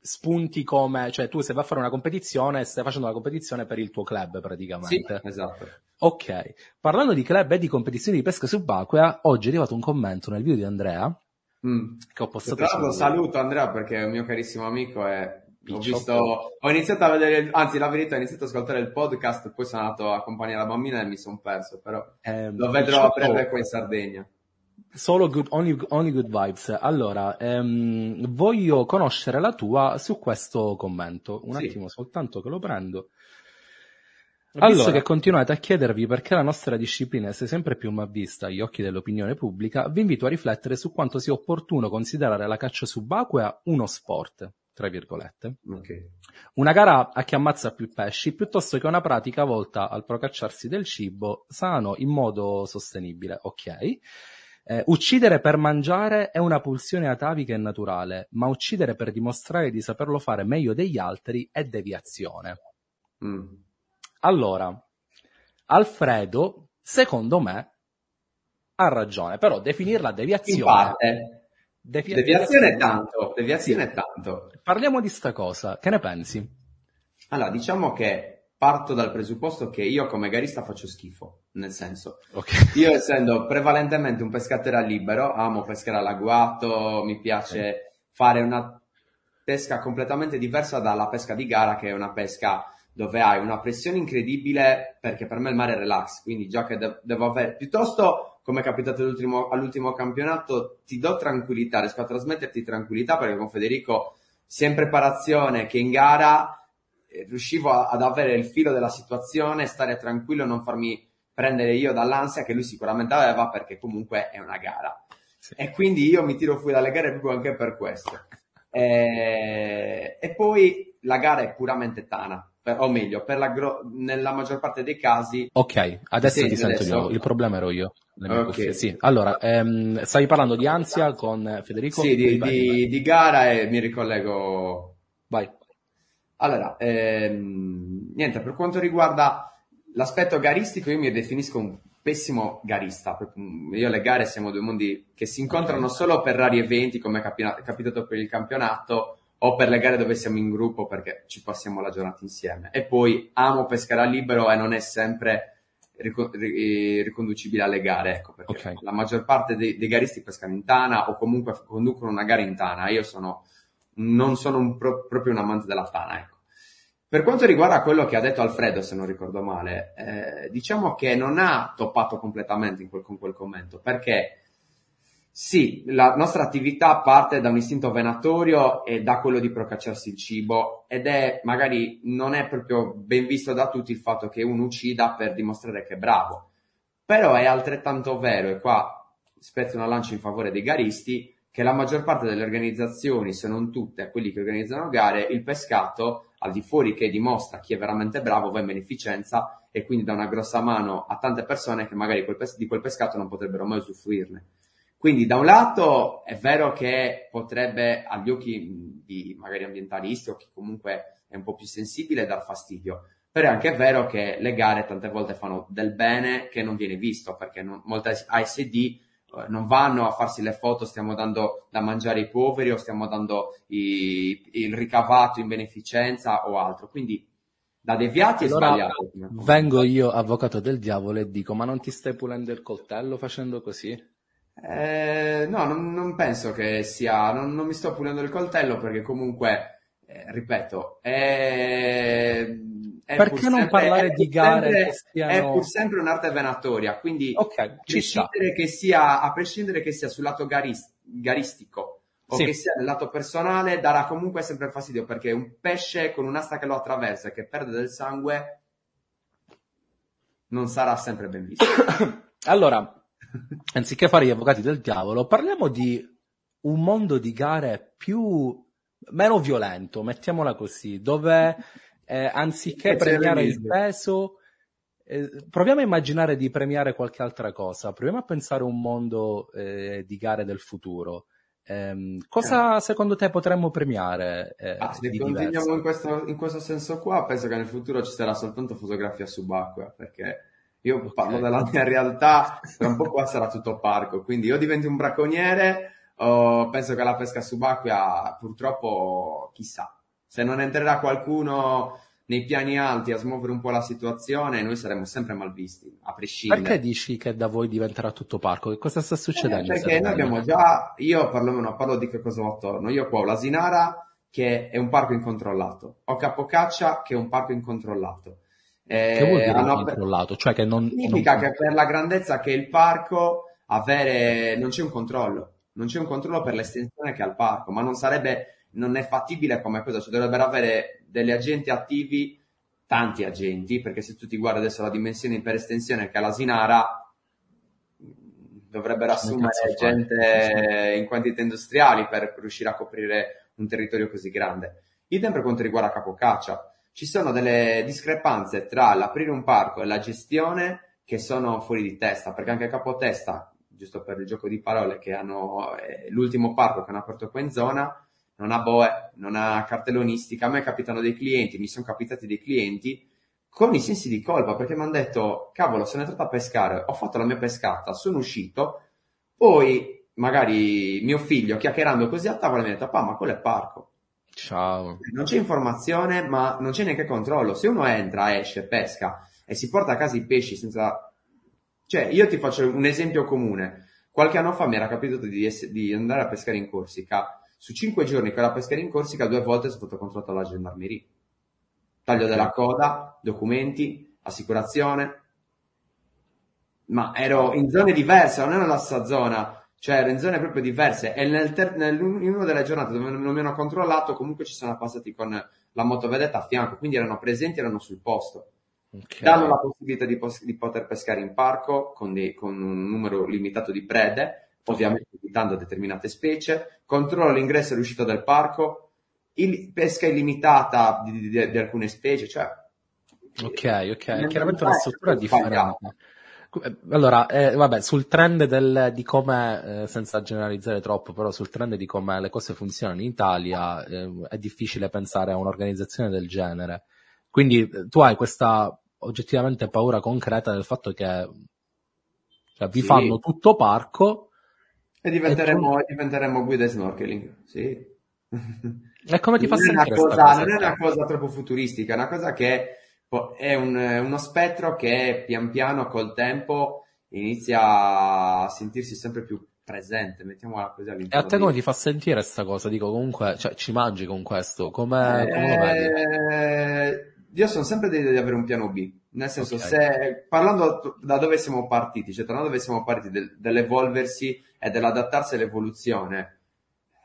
spunti come, cioè tu se vai a fare una competizione, stai facendo la competizione per il tuo club praticamente. Sì, esatto. Ok, parlando di club e di competizioni di pesca subacquea, oggi è arrivato un commento nel video di Andrea mm. che ho postato. Tra l'altro saluto Andrea perché è un mio carissimo amico e ho, visto, ho iniziato a vedere, anzi la verità ho iniziato ad ascoltare il podcast, poi sono andato a accompagnare la bambina e mi sono perso, però eh, lo vedrò a breve qua in Sardegna. Solo good, only, only good vibes. Allora, ehm, voglio conoscere la tua su questo commento. Un sì. attimo soltanto che lo prendo. Allora, Visto che continuate a chiedervi perché la nostra disciplina sia sempre più mal vista agli occhi dell'opinione pubblica, vi invito a riflettere su quanto sia opportuno considerare la caccia subacquea uno sport, tra virgolette. Okay. Una gara a chi ammazza più pesci piuttosto che una pratica volta al procacciarsi del cibo sano in modo sostenibile, ok? Eh, uccidere per mangiare è una pulsione atavica e naturale, ma uccidere per dimostrare di saperlo fare meglio degli altri è deviazione. Mm. Allora, Alfredo, secondo me, ha ragione, però definirla deviazione... In parte. Devi- deviazione è tanto, deviazione sì. è tanto. Parliamo di sta cosa, che ne pensi? Allora, diciamo che parto dal presupposto che io come garista faccio schifo, nel senso, okay. io essendo prevalentemente un pescatore libero, amo pescare all'agguato, mi piace okay. fare una pesca completamente diversa dalla pesca di gara, che è una pesca dove hai una pressione incredibile perché per me il mare è relax, quindi già che de- devo avere, piuttosto come è capitato all'ultimo, all'ultimo campionato, ti do tranquillità, riesco a trasmetterti tranquillità perché con Federico sia in preparazione che in gara eh, riuscivo ad avere il filo della situazione, stare tranquillo, non farmi prendere io dall'ansia che lui sicuramente aveva perché comunque è una gara. Sì. E quindi io mi tiro fuori dalle gare proprio anche per questo. E, eh, e poi la gara è puramente tana per, o meglio, gro- nella maggior parte dei casi. Ok, adesso ti sento adesso? io. Il problema ero io. Okay. Sì, allora, ehm, stavi parlando di ansia con Federico? Sì, di, di, di, gara e mi ricollego. Vai. Allora, ehm, niente, per quanto riguarda l'aspetto garistico, io mi definisco un pessimo garista. Io e le gare siamo due mondi che si incontrano solo per rari eventi, come è capitato per il campionato, o per le gare dove siamo in gruppo perché ci passiamo la giornata insieme. E poi amo pescare a libero e non è sempre riconducibile alle gare, ecco, perché okay. la maggior parte dei, dei, garisti pescano in tana o comunque conducono una gara in tana. Io sono, non sono un pro, proprio un amante della tana, ecco. Per quanto riguarda quello che ha detto Alfredo, se non ricordo male, eh, diciamo che non ha toppato completamente quel, con quel commento, perché sì, la nostra attività parte da un istinto venatorio e da quello di procacciarsi il cibo ed è magari non è proprio ben visto da tutti il fatto che uno uccida per dimostrare che è bravo. Però è altrettanto vero, e qua spezzo una lancia in favore dei garisti, che la maggior parte delle organizzazioni, se non tutte, quelli che organizzano gare, il pescato, al di fuori che dimostra chi è veramente bravo, va in beneficenza e quindi dà una grossa mano a tante persone che magari quel pes- di quel pescato non potrebbero mai usufruirne. Quindi da un lato è vero che potrebbe agli occhi di magari ambientalisti o chi comunque è un po' più sensibile dar fastidio, però è anche vero che le gare tante volte fanno del bene che non viene visto perché non, molte ASD eh, non vanno a farsi le foto, stiamo dando da mangiare ai poveri o stiamo dando i, il ricavato in beneficenza o altro. Quindi da deviati allora, è sbagliato. Vengo io, avvocato del diavolo, e dico: Ma non ti stai pulendo il coltello facendo così? Eh, no, non, non, penso che sia. Non, non, mi sto pulendo il coltello perché comunque, eh, ripeto, è. è perché non sempre, parlare di gare sempre, siano... È pur sempre un'arte venatoria, quindi okay, a, prescindere che sia, a prescindere che sia sul lato garist, garistico o sì. che sia nel lato personale, darà comunque sempre fastidio perché un pesce con un'asta che lo attraversa e che perde del sangue non sarà sempre ben visto. allora, anziché fare gli avvocati del diavolo, parliamo di un mondo di gare più meno violento, mettiamola così, dove eh, anziché premiare il peso, eh, proviamo a immaginare di premiare qualche altra cosa, proviamo a pensare a un mondo eh, di gare del futuro. Eh, cosa secondo te potremmo premiare? Eh, ah, se continuiamo in questo, in questo, senso qua, penso che nel futuro ci sarà soltanto fotografia subacquea, perché io okay. parlo della mia realtà, tra un po' qua sarà tutto parco, quindi io divento un bracconiere, oh, penso che la pesca subacquea purtroppo chissà, se non entrerà qualcuno nei piani alti a smuovere un po' la situazione, noi saremo sempre mal visti, a prescindere. Perché dici che da voi diventerà tutto parco? Che cosa sta succedendo? Eh, perché noi abbiamo già, io perlomeno parlo di che cosa ho attorno, io qua ho l'Asinara che è un parco incontrollato, ho Capocaccia che è un parco incontrollato, eh, che vuol dire hanno... controllato? Cioè che non, significa non... che per la grandezza che è il parco avere... non c'è un controllo, non c'è un controllo per l'estensione che ha il parco, ma non sarebbe, non è fattibile come cosa, cioè dovrebbero avere degli agenti attivi tanti agenti, perché se tu ti guardi adesso la dimensione per estensione che ha l'Asinara, dovrebbero assumere gente in quantità industriali per riuscire a coprire un territorio così grande. Idem per quanto riguarda Capocaccia. Ci sono delle discrepanze tra l'aprire un parco e la gestione che sono fuori di testa, perché anche Capotesta, giusto per il gioco di parole, che hanno eh, l'ultimo parco che hanno aperto qua in zona, non ha boe, non ha cartellonistica. A me capitano dei clienti, mi sono capitati dei clienti con i sensi di colpa perché mi hanno detto, cavolo, sono entrato a pescare, ho fatto la mia pescata, sono uscito, poi magari mio figlio chiacchierando così a tavola mi ha detto, papà, ma quello è parco. Ciao. Non c'è informazione, ma non c'è neanche controllo. Se uno entra, esce, pesca e si porta a casa i pesci senza... Cioè, io ti faccio un esempio comune. Qualche anno fa mi era capitato di, ess- di andare a pescare in Corsica. Su cinque giorni che ero a pescare in Corsica, due volte sono stato controllato dalla gendarmeria. Taglio della coda, documenti, assicurazione. Ma ero in zone diverse, non ero nella stessa zona cioè ero in zone proprio diverse e nel ter- nel, in una delle giornate dove non mi hanno controllato comunque ci sono passati con la motovedetta a fianco, quindi erano presenti, erano sul posto. Okay. Danno la possibilità di, pos- di, poter pescare in parco con, dei, con, un numero limitato di prede, ovviamente evitando determinate specie, controllo l'ingresso e l'uscita del parco, il- pesca illimitata di, di, di, alcune specie, cioè... Ok, ok, chiaramente una struttura differente. Allora, eh, vabbè, sul trend del, di come, eh, senza generalizzare troppo, però sul trend di come le cose funzionano in Italia, eh, è difficile pensare a un'organizzazione del genere. Quindi eh, tu hai questa oggettivamente paura concreta del fatto che cioè, vi sì. fanno tutto parco e diventeremo, e tu... diventeremo guida snorkeling, sì. E come ti fa sentire cosa? Non è una cosa troppo futuristica, è una cosa che è un, uno spettro che pian piano col tempo inizia a sentirsi sempre più presente, mettiamola così all'interno. E a te come ti fa sentire questa cosa? Dico comunque, cioè ci mangi con questo, come, eh? Io sono sempre dell'idea di avere un piano B, nel senso okay. se parlando da dove siamo partiti, cioè tornando dove siamo partiti del, dell'evolversi e dell'adattarsi all'evoluzione,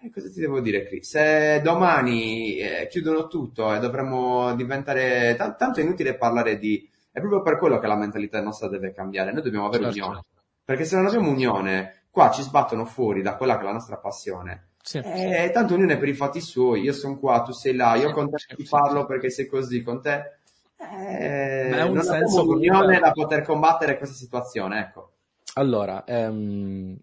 e cosa ti devo dire, Chris? Se domani eh, chiudono tutto e dovremmo diventare... T- tanto è inutile parlare di... È proprio per quello che la mentalità nostra deve cambiare. Noi dobbiamo avere certo. unione. Perché se non abbiamo unione, qua ci sbattono fuori da quella che è la nostra passione. Sì, e sì. tanto ognuno è per i fatti suoi. Io sono qua, tu sei là, io sì, con te ti parlo perché sei così, con te... Eh, è un non senso unione da poter combattere questa situazione, ecco. Allora, ehm,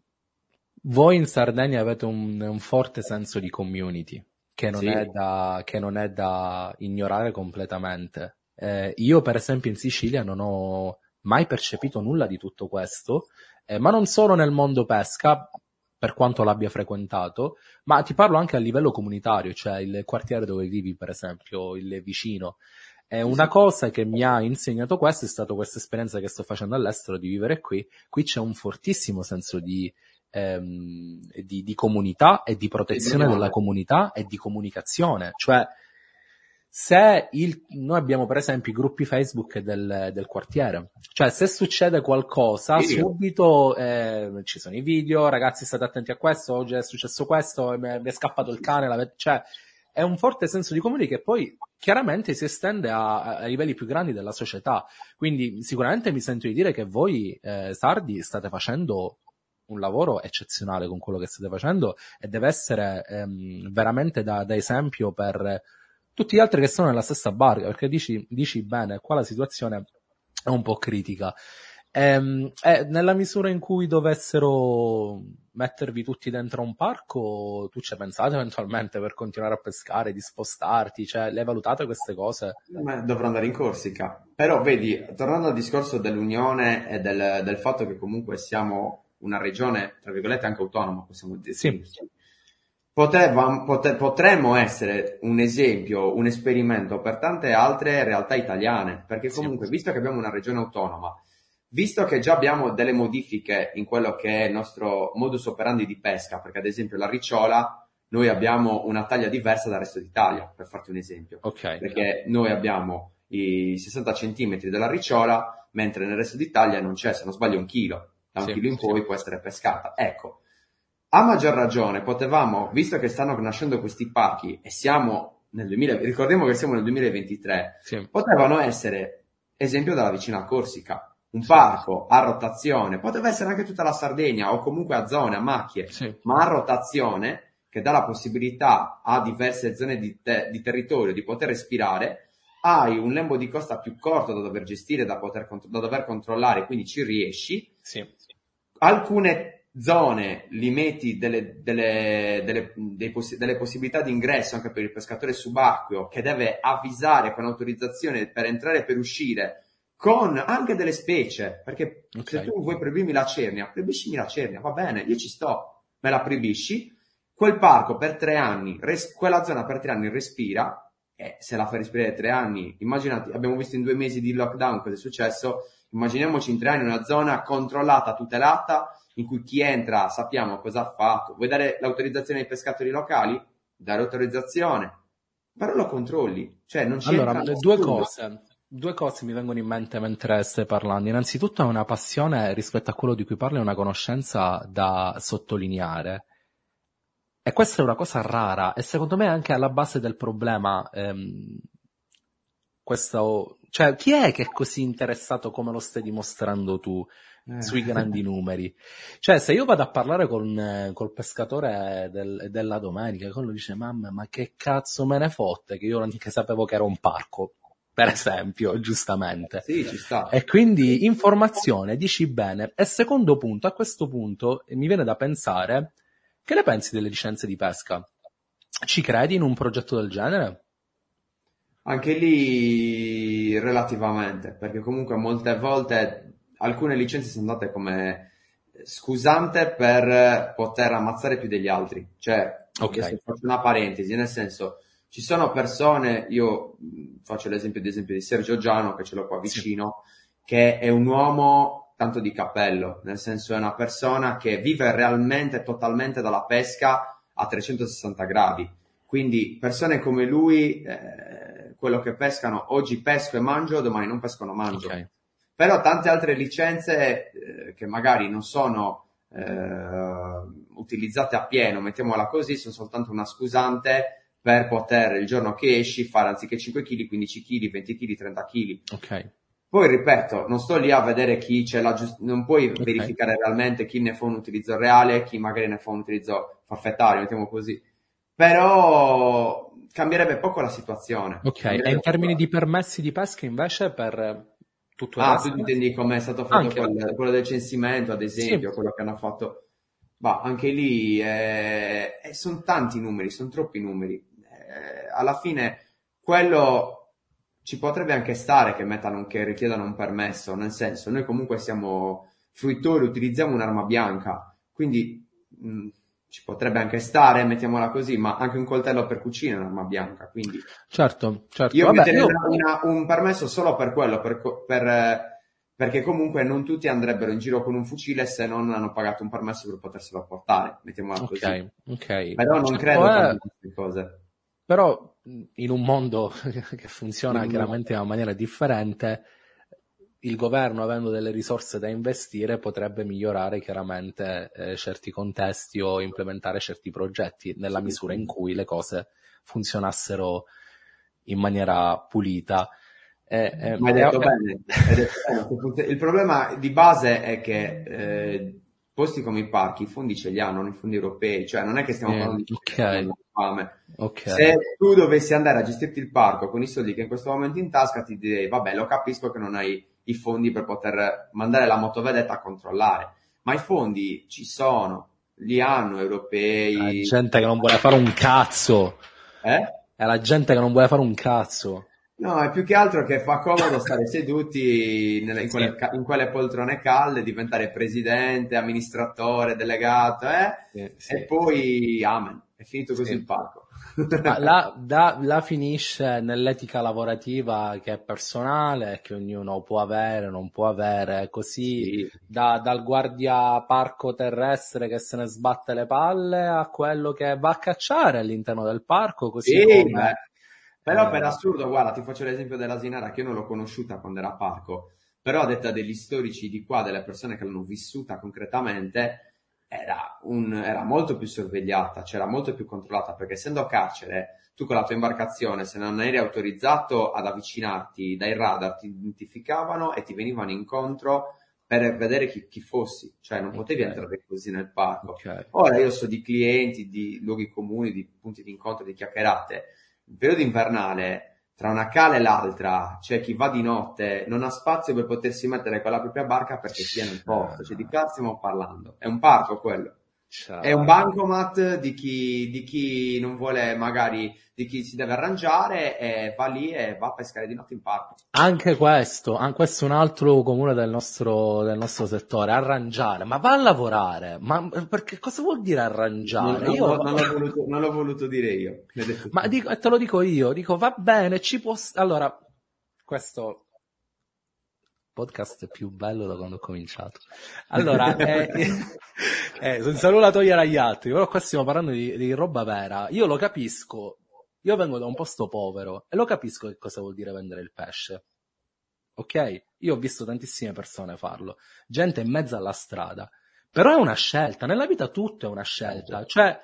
voi in Sardegna avete un, un forte senso di community che non, sì. è, da, che non è da ignorare completamente. Eh, io, per esempio, in Sicilia non ho mai percepito nulla di tutto questo, eh, ma non solo nel mondo pesca, per quanto l'abbia frequentato, ma ti parlo anche a livello comunitario, cioè il quartiere dove vivi, per esempio, il vicino. E una cosa che mi ha insegnato questo è stata questa esperienza che sto facendo all'estero di vivere qui. Qui c'è un fortissimo senso di, ehm, di, di, comunità e di protezione della comunità e di comunicazione. Cioè, se il, noi abbiamo per esempio i gruppi Facebook del, del quartiere, cioè se succede qualcosa, sì. subito eh, ci sono i video, ragazzi state attenti a questo, oggi è successo questo, mi è, mi è scappato il cane, la, cioè è un forte senso di comunità che poi chiaramente si estende a, a, livelli più grandi della società. Quindi sicuramente mi sento di dire che voi eh, sardi state facendo un lavoro eccezionale con quello che state facendo e deve essere ehm, veramente da, da, esempio per tutti gli altri che sono nella stessa barca, perché dici, dici bene, qua la situazione è un po' critica. Ehm, e, nella misura in cui dovessero mettervi tutti dentro un parco, tu ci hai pensato eventualmente per continuare a pescare, di spostarti? Cioè, le hai valutate queste cose? Ma dovrò andare in Corsica. Però vedi, tornando al discorso dell'unione e del, del fatto che comunque siamo una regione, tra virgolette, anche autonoma, possiamo dire. Sì. Poteva, pote, potremmo essere un esempio, un esperimento per tante altre realtà italiane, perché comunque, sì. visto che abbiamo una regione autonoma, visto che già abbiamo delle modifiche in quello che è il nostro modus operandi di pesca, perché ad esempio la ricciola, noi abbiamo una taglia diversa dal resto d'Italia, per farti un esempio. Okay. Perché noi abbiamo i 60 centimetri della ricciola, mentre nel resto d'Italia non c'è, se non sbaglio, un chilo da un sì, chilo in poi può essere pescata. Ecco, a maggior ragione potevamo, visto che stanno nascendo questi parchi e siamo nel 2000, ricordiamo che siamo nel 2023, Sì. potevano essere, esempio dalla vicina Corsica, un Sì. parco a rotazione, poteva essere anche tutta la Sardegna o comunque a zone, a macchie, Sì. ma a rotazione che dà la possibilità a diverse zone di, te- di territorio di poter respirare, hai un lembo di costa più corto da dover gestire, da, poter da dover controllare, quindi ci riesci. Sì. Alcune zone li metti delle, delle- delle- dei possi- delle possibilità di ingresso anche per il pescatore subacqueo che deve avvisare con autorizzazione per entrare e per uscire con anche delle specie, perché Ok. se tu vuoi proibirmi la cernia, proibiscimi la cernia, va bene, io ci sto, me la proibisci, quel parco per tre anni, res- quella zona per tre anni respira, e se la fai respirare tre anni, immaginati, abbiamo visto in due mesi di lockdown cosa è successo, immaginiamoci in tre anni una zona controllata, tutelata, in cui chi entra sappiamo cosa ha fatto, vuoi dare l'autorizzazione ai pescatori locali? Dare autorizzazione, però lo controlli, cioè non c'è Allora, due cose. Due cose mi vengono in mente mentre stai parlando. Innanzitutto è una passione rispetto a quello di cui parli, è una conoscenza da sottolineare. E questa è una cosa rara e secondo me anche alla base del problema. ehm, questo, cioè, chi è che è così interessato come lo stai dimostrando tu Eh. sui grandi numeri? Cioè, se io vado a parlare con, eh, col pescatore del- della domenica, quello dice, mamma, ma che cazzo me ne fotte che io neanche sapevo che era un parco, per esempio, giustamente. Sì, ci sta. E quindi informazione, dici bene. E secondo punto, a questo punto mi viene da pensare, che ne pensi delle licenze di pesca? Ci credi in un progetto del genere? Anche lì relativamente, perché comunque molte volte alcune licenze sono date come scusante per poter ammazzare più degli altri. Cioè, Ok. adesso faccio una parentesi, nel senso, ci sono persone, io faccio l'esempio, esempio di Sergio Giano, che ce l'ho qua Sì. vicino, che è un uomo tanto di cappello, nel senso è una persona che vive realmente, totalmente dalla pesca a 360 gradi. Quindi persone come lui, eh, quello che pescano, oggi pesco e mangio, domani non pesco non mangio. Ok. Però tante altre licenze eh, che magari non sono eh, utilizzate a pieno, mettiamola così, sono soltanto una scusante per poter il giorno che esci fare anziché 5 kg, 15 kg, 20 kg, 30 kg. Ok. Poi ripeto, non sto lì a vedere chi c'è la giust- non puoi Ok. verificare realmente chi ne fa un utilizzo reale, chi magari ne fa un utilizzo forfettario, mettiamo così. Però cambierebbe poco la situazione. Ok, e in termini di permessi di pesca invece per tutto il Ah, resto? tu intendi come è stato fatto quel- quello del censimento, ad esempio, Sì. quello che hanno fatto. Ma anche lì eh, eh, sono tanti numeri, sono troppi numeri. Eh, alla fine quello ci potrebbe anche stare che mettano, che richiedano un permesso, nel senso, noi comunque siamo fruitori, utilizziamo un'arma bianca, quindi mh, ci potrebbe anche stare, mettiamola così, ma anche un coltello per cucina è un'arma bianca, quindi Certo, certo. io Vabbè, io- una- un permesso solo per quello, per per, eh, perché comunque non tutti andrebbero in giro con un fucile se non hanno pagato un permesso per poterselo portare, mettiamola così. Ok, ok. Però non Certo credo è- tanto in queste cose. Però in un mondo che funziona Mm. chiaramente in una maniera differente, il governo, avendo delle risorse da investire, potrebbe migliorare chiaramente eh, certi contesti o implementare certi progetti nella misura in cui le cose funzionassero in maniera pulita. Eh, eh, Ma detto bene, detto. Il problema di base è che eh, posti come i parchi, i fondi ce li hanno, i fondi europei, cioè non è che stiamo Eh, parlando di ok. che hanno fame. ok. Se tu dovessi andare a gestirti il parco con i soldi che in questo momento in tasca, ti direi, vabbè, lo capisco che non hai i fondi per poter mandare la motovedetta a controllare, ma i fondi ci sono, li hanno La europei, gente che non vuole fare un cazzo. eh? È la gente che non vuole fare un cazzo. No, è più che altro che fa comodo stare seduti nelle- in, quelle, Sì. in quelle poltrone calde, diventare presidente, amministratore, delegato, eh? E poi, amen, è finito così Sì. il parco. La, da- la finisce nell'etica lavorativa che è personale, che ognuno può avere, non può avere, così Sì. da- dal guardia parco terrestre che se ne sbatte le palle a quello che va a cacciare all'interno del parco, così Sì, come... Però eh, per assurdo, guarda, ti faccio l'esempio dell'asinara che io non l'ho conosciuta quando era a parco, però a detta degli storici di qua, delle persone che l'hanno vissuta concretamente, era, un, era molto più sorvegliata, c'era molto più controllata, perché essendo a carcere, tu con la tua imbarcazione, se non eri autorizzato ad avvicinarti dai radar, ti identificavano e ti venivano incontro per vedere chi, chi fossi, cioè non potevi Ok. entrare così nel parco. Ok. Ora io so di clienti, di luoghi comuni, di punti di incontro, di chiacchierate. Il periodo invernale, tra una cala e l'altra, c'è chi va di notte, non ha spazio per potersi mettere con la propria barca perché sia nel porto. Cioè, di cazzo stiamo parlando? È un parco quello. Ciao. È un bancomat di chi, di chi non vuole, magari, di chi si deve arrangiare e va lì e va a pescare di notte in parco. Anche questo, an- questo è un altro comune del nostro, del nostro settore, arrangiare, ma va a lavorare, ma perché cosa vuol dire arrangiare? non- Io- non l'ho voluto, non l'ho voluto dire io. ma dico, e te lo dico io, dico va bene, ci può... Allora, questo podcast più bello da quando ho cominciato. Allora, eh, eh, senza nulla togliere agli altri, però qua stiamo parlando di, di roba vera. Io lo capisco, io vengo da un posto povero e lo capisco che cosa vuol dire vendere il pesce. Ok? Io ho visto tantissime persone farlo, gente in mezzo alla strada. Però è una scelta, nella vita tutto è una scelta. Cioè,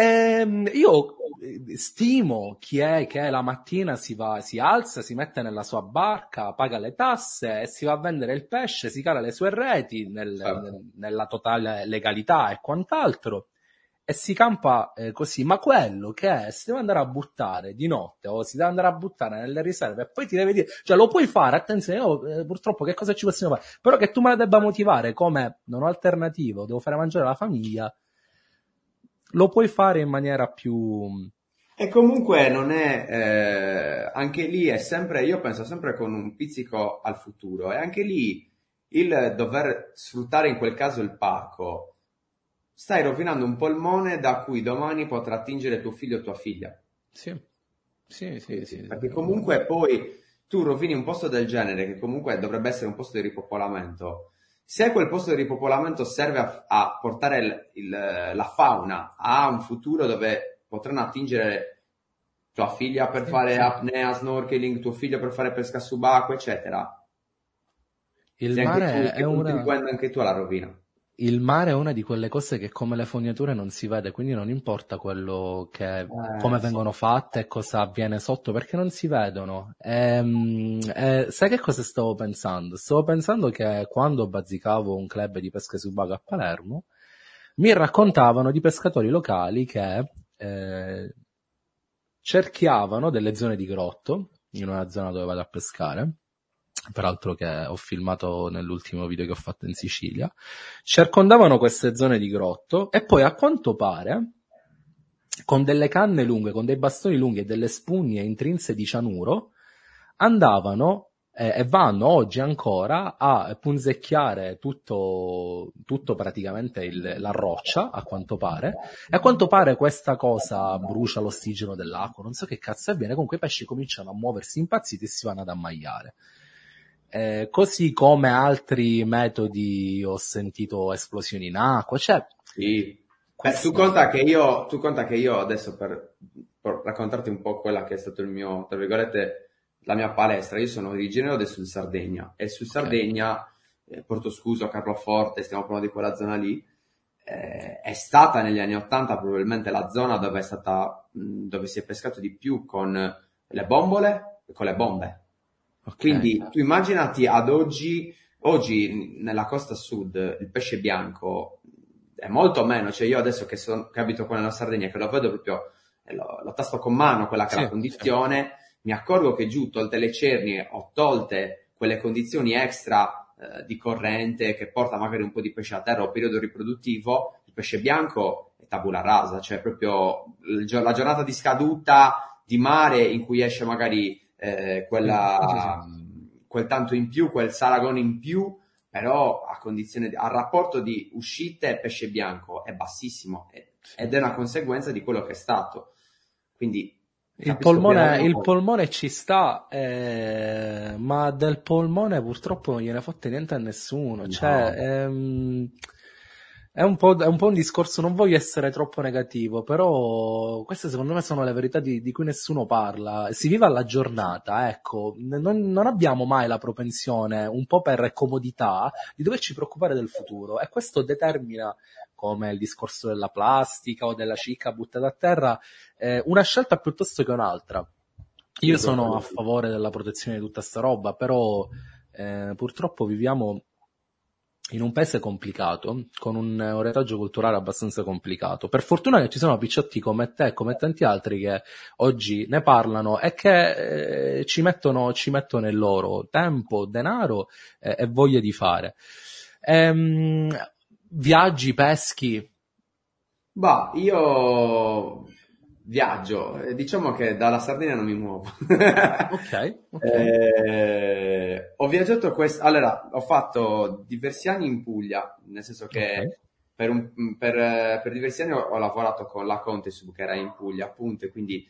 Ehm, io eh, stimo chi è che la mattina si va, si alza, si mette nella sua barca, paga le tasse e si va a vendere il pesce, si cala le sue reti nel- nel- nella totale legalità e quant'altro e si campa eh, così. Ma quello che è, si deve andare a buttare di notte o si deve andare a buttare nelle riserve e poi ti deve dire, cioè lo puoi fare, attenzione, io, eh, purtroppo che cosa ci possiamo fare? Però che tu me la debba motivare come non ho alternativo, devo fare mangiare la famiglia lo puoi fare in maniera più... E comunque non è, eh, anche lì è sempre, io penso sempre con un pizzico al futuro, e anche lì il dover sfruttare in quel caso il parco, stai rovinando un polmone da cui domani potrà attingere tuo figlio o tua figlia. Sì, sì, sì, sì. Perché comunque poi tu rovini un posto del genere, che comunque dovrebbe essere un posto di ripopolamento. Se quel posto di ripopolamento serve a, a portare il- il- la fauna a un futuro dove potranno attingere tua figlia per fare sì. apnea, snorkeling, tuo figlio per fare pesca subacquea, eccetera. Il Se anche mare, tu, è una, anche tu alla rovina. Il mare è una di quelle cose che come le fognature non si vede, quindi non importa quello che, come sì. vengono fatte e cosa avviene sotto, perché non si vedono. Ehm, eh, sai che cosa stavo pensando? Stavo pensando che quando bazzicavo un club di pesca subacquea a Palermo, mi raccontavano di pescatori locali che eh, cerchiavano delle zone di grotto, in una zona dove vado a pescare, peraltro che ho filmato nell'ultimo video che ho fatto in Sicilia, circondavano queste zone di grotto e poi a quanto pare con delle canne lunghe, con dei bastoni lunghi e delle spugne intrinse di cianuro, andavano eh, e vanno oggi ancora a punzecchiare tutto, tutto praticamente il- la roccia, a quanto pare, e a quanto pare questa cosa brucia l'ossigeno dell'acqua, non so che cazzo avviene, comunque i pesci cominciano a muoversi impazziti e si vanno ad ammaiare. Eh, così come altri metodi ho sentito esplosioni in acqua, cioè Sì. Beh, Questo- tu conta che io, tu conta che io adesso per, per raccontarti un po' quella che è stato il mio, tra virgolette, la mia palestra, io sono originario del Sud Sardegna e sul Sardegna, eh, Porto Scuso, Carloforte, stiamo parlando di quella zona lì, eh, è stata negli anni 80 probabilmente la zona dove è stata, dove si è pescato di più con le bombole e con le bombe. Ok. Quindi tu immaginati ad oggi, oggi nella costa sud il pesce bianco è molto meno, cioè io adesso che, son- che abito qua nella Sardegna, che lo vedo proprio, e lo, lo tasto con mano quella che è Sì, la condizione, mi accorgo che giù, tolte le cernie, ho tolte quelle condizioni extra eh, di corrente che porta magari un po' di pesce a terra o periodo riproduttivo, il pesce bianco è tabula rasa, cioè proprio la giornata di scaduta di mare in cui esce magari eh, quella, quel tanto in più, quel saragone in più, però a condizione, di- al rapporto di uscite pesce bianco è bassissimo e- ed è una conseguenza di quello che è stato. Quindi Il polmone, il polmone ci sta, eh, ma del polmone purtroppo non gliene fotte niente a nessuno. No. Cioè, ehm, È un, è un, po', un discorso, non voglio essere troppo negativo, però queste secondo me sono le verità di, di cui nessuno parla. Si vive alla giornata, ecco, non, non, abbiamo mai la propensione, un po' per comodità, di doverci preoccupare del futuro e questo determina, come il discorso della plastica o della cicca buttata a terra, eh, una scelta piuttosto che un'altra. Io sono a favore della protezione di tutta sta roba, però eh, purtroppo viviamo in un paese complicato, con un, retaggio culturale abbastanza complicato. Per fortuna che ci sono picciotti come te e come tanti altri che oggi ne parlano e che eh, ci, mettono, ci mettono il loro tempo, denaro eh, e voglia di fare. Ehm, viaggi, peschi? Bah, io viaggio, diciamo che dalla Sardegna non mi muovo. ok. okay. Eh, ho viaggiato questo, allora ho fatto diversi anni in Puglia, nel senso che okay. per, un, per, per, diversi anni ho, ho, lavorato con la Contesub che era in Puglia appunto e quindi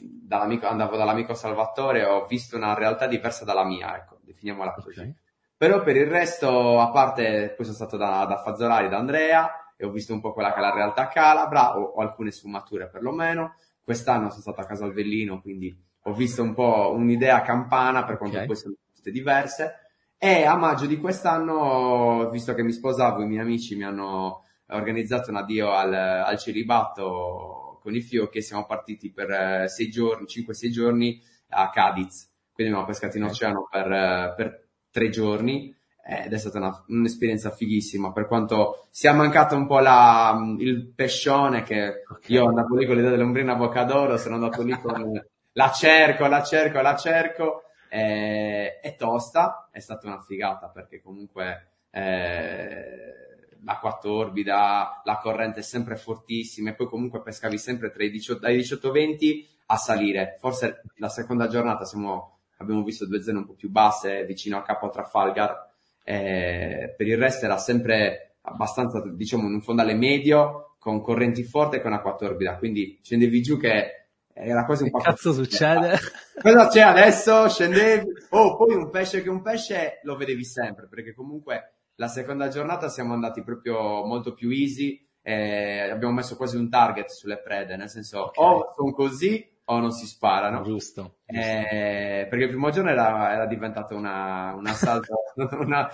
dall'amico, andavo dall'amico Salvatore ho visto una realtà diversa dalla mia, ecco, definiamola così. Okay. Però per il resto, a parte, poi sono stato da, da Fazzolari, da Andrea, e ho visto un po' quella che è la realtà calabra, o, o alcune sfumature perlomeno. Quest'anno sono stato a Casalvellino, quindi ho visto un po' un'idea campana, per quanto okay. poi sono tutte diverse. E a maggio di quest'anno, visto che mi sposavo, i miei amici mi hanno organizzato un addio al, al celibato con i fiocchi e siamo partiti per eh, sei giorni, 5-6 giorni a Cadiz. Quindi abbiamo pescato in oceano per, eh, per tre giorni ed è stata una, un'esperienza fighissima per quanto sia mancato un po' la, il pescione che okay. io andavo lì con l'idea dell'ombrina Boccadoro sono andato lì con la cerco, la cerco, la cerco eh, è tosta, è stata una figata perché comunque eh, l'acqua torbida, la corrente è sempre fortissima e poi comunque pescavi sempre tra i 18, dai 18-20 a salire, forse la seconda giornata siamo, abbiamo visto due zone un po' più basse vicino a Capo Trafalgar eh, per il resto era sempre abbastanza, diciamo, in un fondale medio, con correnti forti e con acqua torbida, quindi scendevi giù che era quasi un po'... Che cazzo succede? Cosa c'è adesso? Scendevi... Oh, poi un pesce che un pesce lo vedevi sempre, perché comunque la seconda giornata siamo andati proprio molto più easy, eh, abbiamo messo quasi un target sulle prede, nel senso okay. o sono così o non si sparano. Giusto. giusto. Eh, perché il primo giorno era, era diventato una, un assalto, una,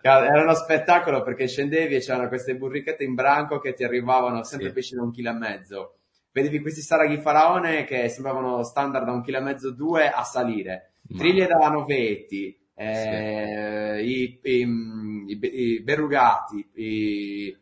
era uno spettacolo perché scendevi e c'erano queste burrichette in branco che ti arrivavano sempre sì. pesci da un chilo e mezzo. Vedevi questi saraghi faraone che sembravano standard da un chilo e mezzo, due a salire. Ma... Triglie da novetti, eh, sì. i, i, i, i, berrugati, i...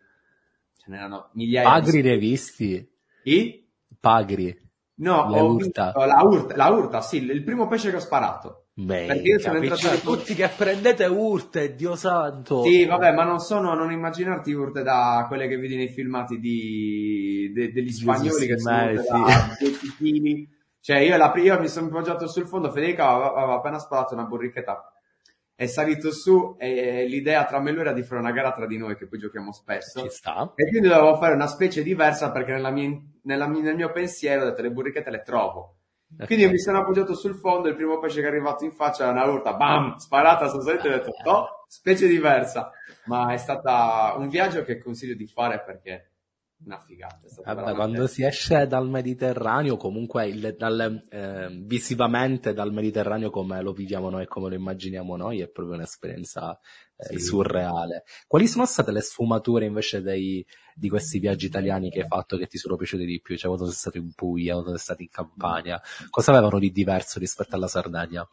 ce n'erano migliaia. Pagri di... ne visti? I? Pagri. No, la urta. la urta. La urta, sì, il primo pesce che ho sparato. Beh, perché io sono entrato cioè, tutti che prendete urte, Dio santo. Sì, vabbè, ma non sono, non immaginarti urte da quelle che vedi nei filmati di, de, degli spagnoli che sono sì. da 10 kg. Cioè, io, la, io mi sono appoggiato sul fondo, Federica aveva, aveva appena sparato una burrichetta è salito su e l'idea tra me e lui era di fare una gara tra di noi che poi giochiamo spesso. Ci sta. E quindi dovevo fare una specie diversa perché nella mia, nella, nel mio pensiero ho detto le burrichette le trovo. Quindi io mi sono appoggiato sul fondo, il primo pesce che è arrivato in faccia era una urta, bam, sparata sostanzialmente e ho detto no, specie diversa. Ma è stata un viaggio che consiglio di fare perché una figata. Vabbè, quando si esce dal Mediterraneo, comunque il, dal, eh, visivamente dal Mediterraneo come lo viviamo noi e come lo immaginiamo noi, è proprio un'esperienza eh, sì. surreale. Quali sono state le sfumature invece dei, di questi viaggi italiani che hai fatto che ti sono piaciuti di più? Cioè, quando sei stato in Puglia, quando sei stato in Campania, cosa avevano di diverso rispetto alla Sardegna?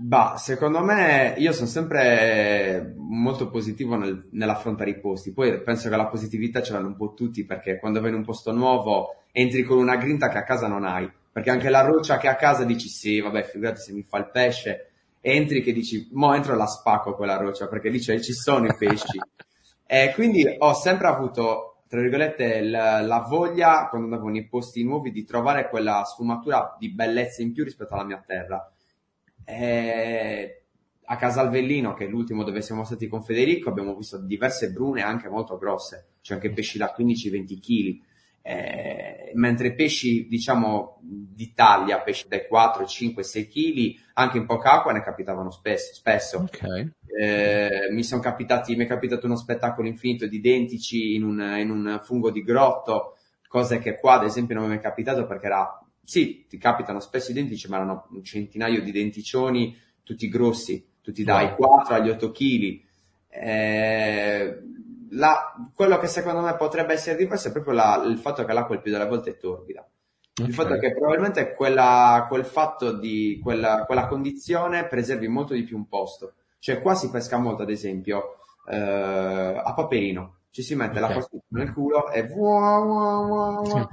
Bah, secondo me io sono sempre molto positivo nel, nell'affrontare i posti. Poi penso che la positività ce l'hanno un po' tutti perché quando vai in un posto nuovo entri con una grinta che a casa non hai. Perché anche la roccia che a casa dici sì, vabbè, figurati se mi fa il pesce. Entri che dici, mo entro e la spacco quella roccia perché lì ci sono i pesci. e quindi ho sempre avuto, tra virgolette, la, la voglia, quando andavo nei posti nuovi, di trovare quella sfumatura di bellezza in più rispetto alla mia terra eh, a Casalvellino, che è l'ultimo dove siamo stati con Federico, abbiamo visto diverse brune anche molto grosse, cioè anche pesci da 15-20 kg. eh, mentre pesci, diciamo, d'Italia, pesci dai 4, 5, 6 kg, anche in poca acqua ne capitavano spesso. spesso. Ok. Eh, mi sono capitati, mi è capitato uno spettacolo infinito di dentici in un, in un fungo di grotto, cose che qua ad esempio non mi è capitato perché era, sì, ti capitano spesso i dentici, ma erano un centinaio di denticioni, tutti grossi, tutti dai 4 agli 8 kg. Eh, la, quello che secondo me potrebbe essere diverso è proprio la, il fatto che l'acqua il più delle volte è torbida. Il fatto è che probabilmente quella, quel fatto di quella, quella, condizione preservi molto di più un posto. Cioè, qua si pesca molto, ad esempio, eh, a Paperino. Ci si mette okay. l'acqua nel culo e vuah, vuah, vuah,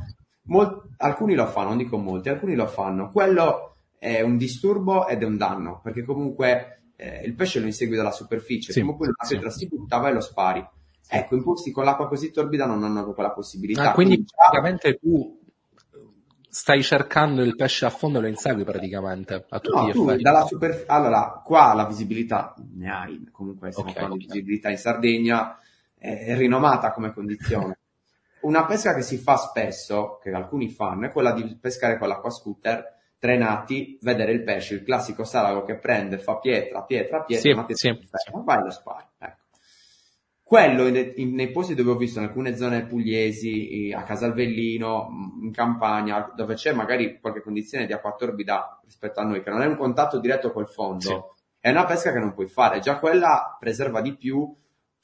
Mol- alcuni lo fanno, non dico molti, alcuni lo fanno. Quello è un disturbo ed è un danno, perché comunque eh, il pesce lo insegui dalla superficie, sì, comunque la pietra sì. si buttava e lo spari. Ecco, in posti con l'acqua così torbida non hanno proprio la possibilità. Ah, quindi praticamente tu stai cercando il pesce a fondo e lo insegui praticamente a tutti no, gli tu, effetti. Dalla superf- allora, qua la visibilità ne hai, comunque stiamo okay, okay. visibilità in Sardegna, è rinomata come condizione. Una pesca che si fa spesso, che alcuni fanno, è quella di pescare con l'acqua scooter, tre nati, vedere il pesce, il classico salago che prende, fa pietra, pietra, pietra, sì, ma sì, sì. vai e lo spari. Ecco. Quello in, in, nei posti dove ho visto in alcune zone pugliesi, a Casalvellino, in campagna, dove c'è magari qualche condizione di acqua torbida rispetto a noi, che non è un contatto diretto col fondo, sì. è una pesca che non puoi fare. Già quella preserva di più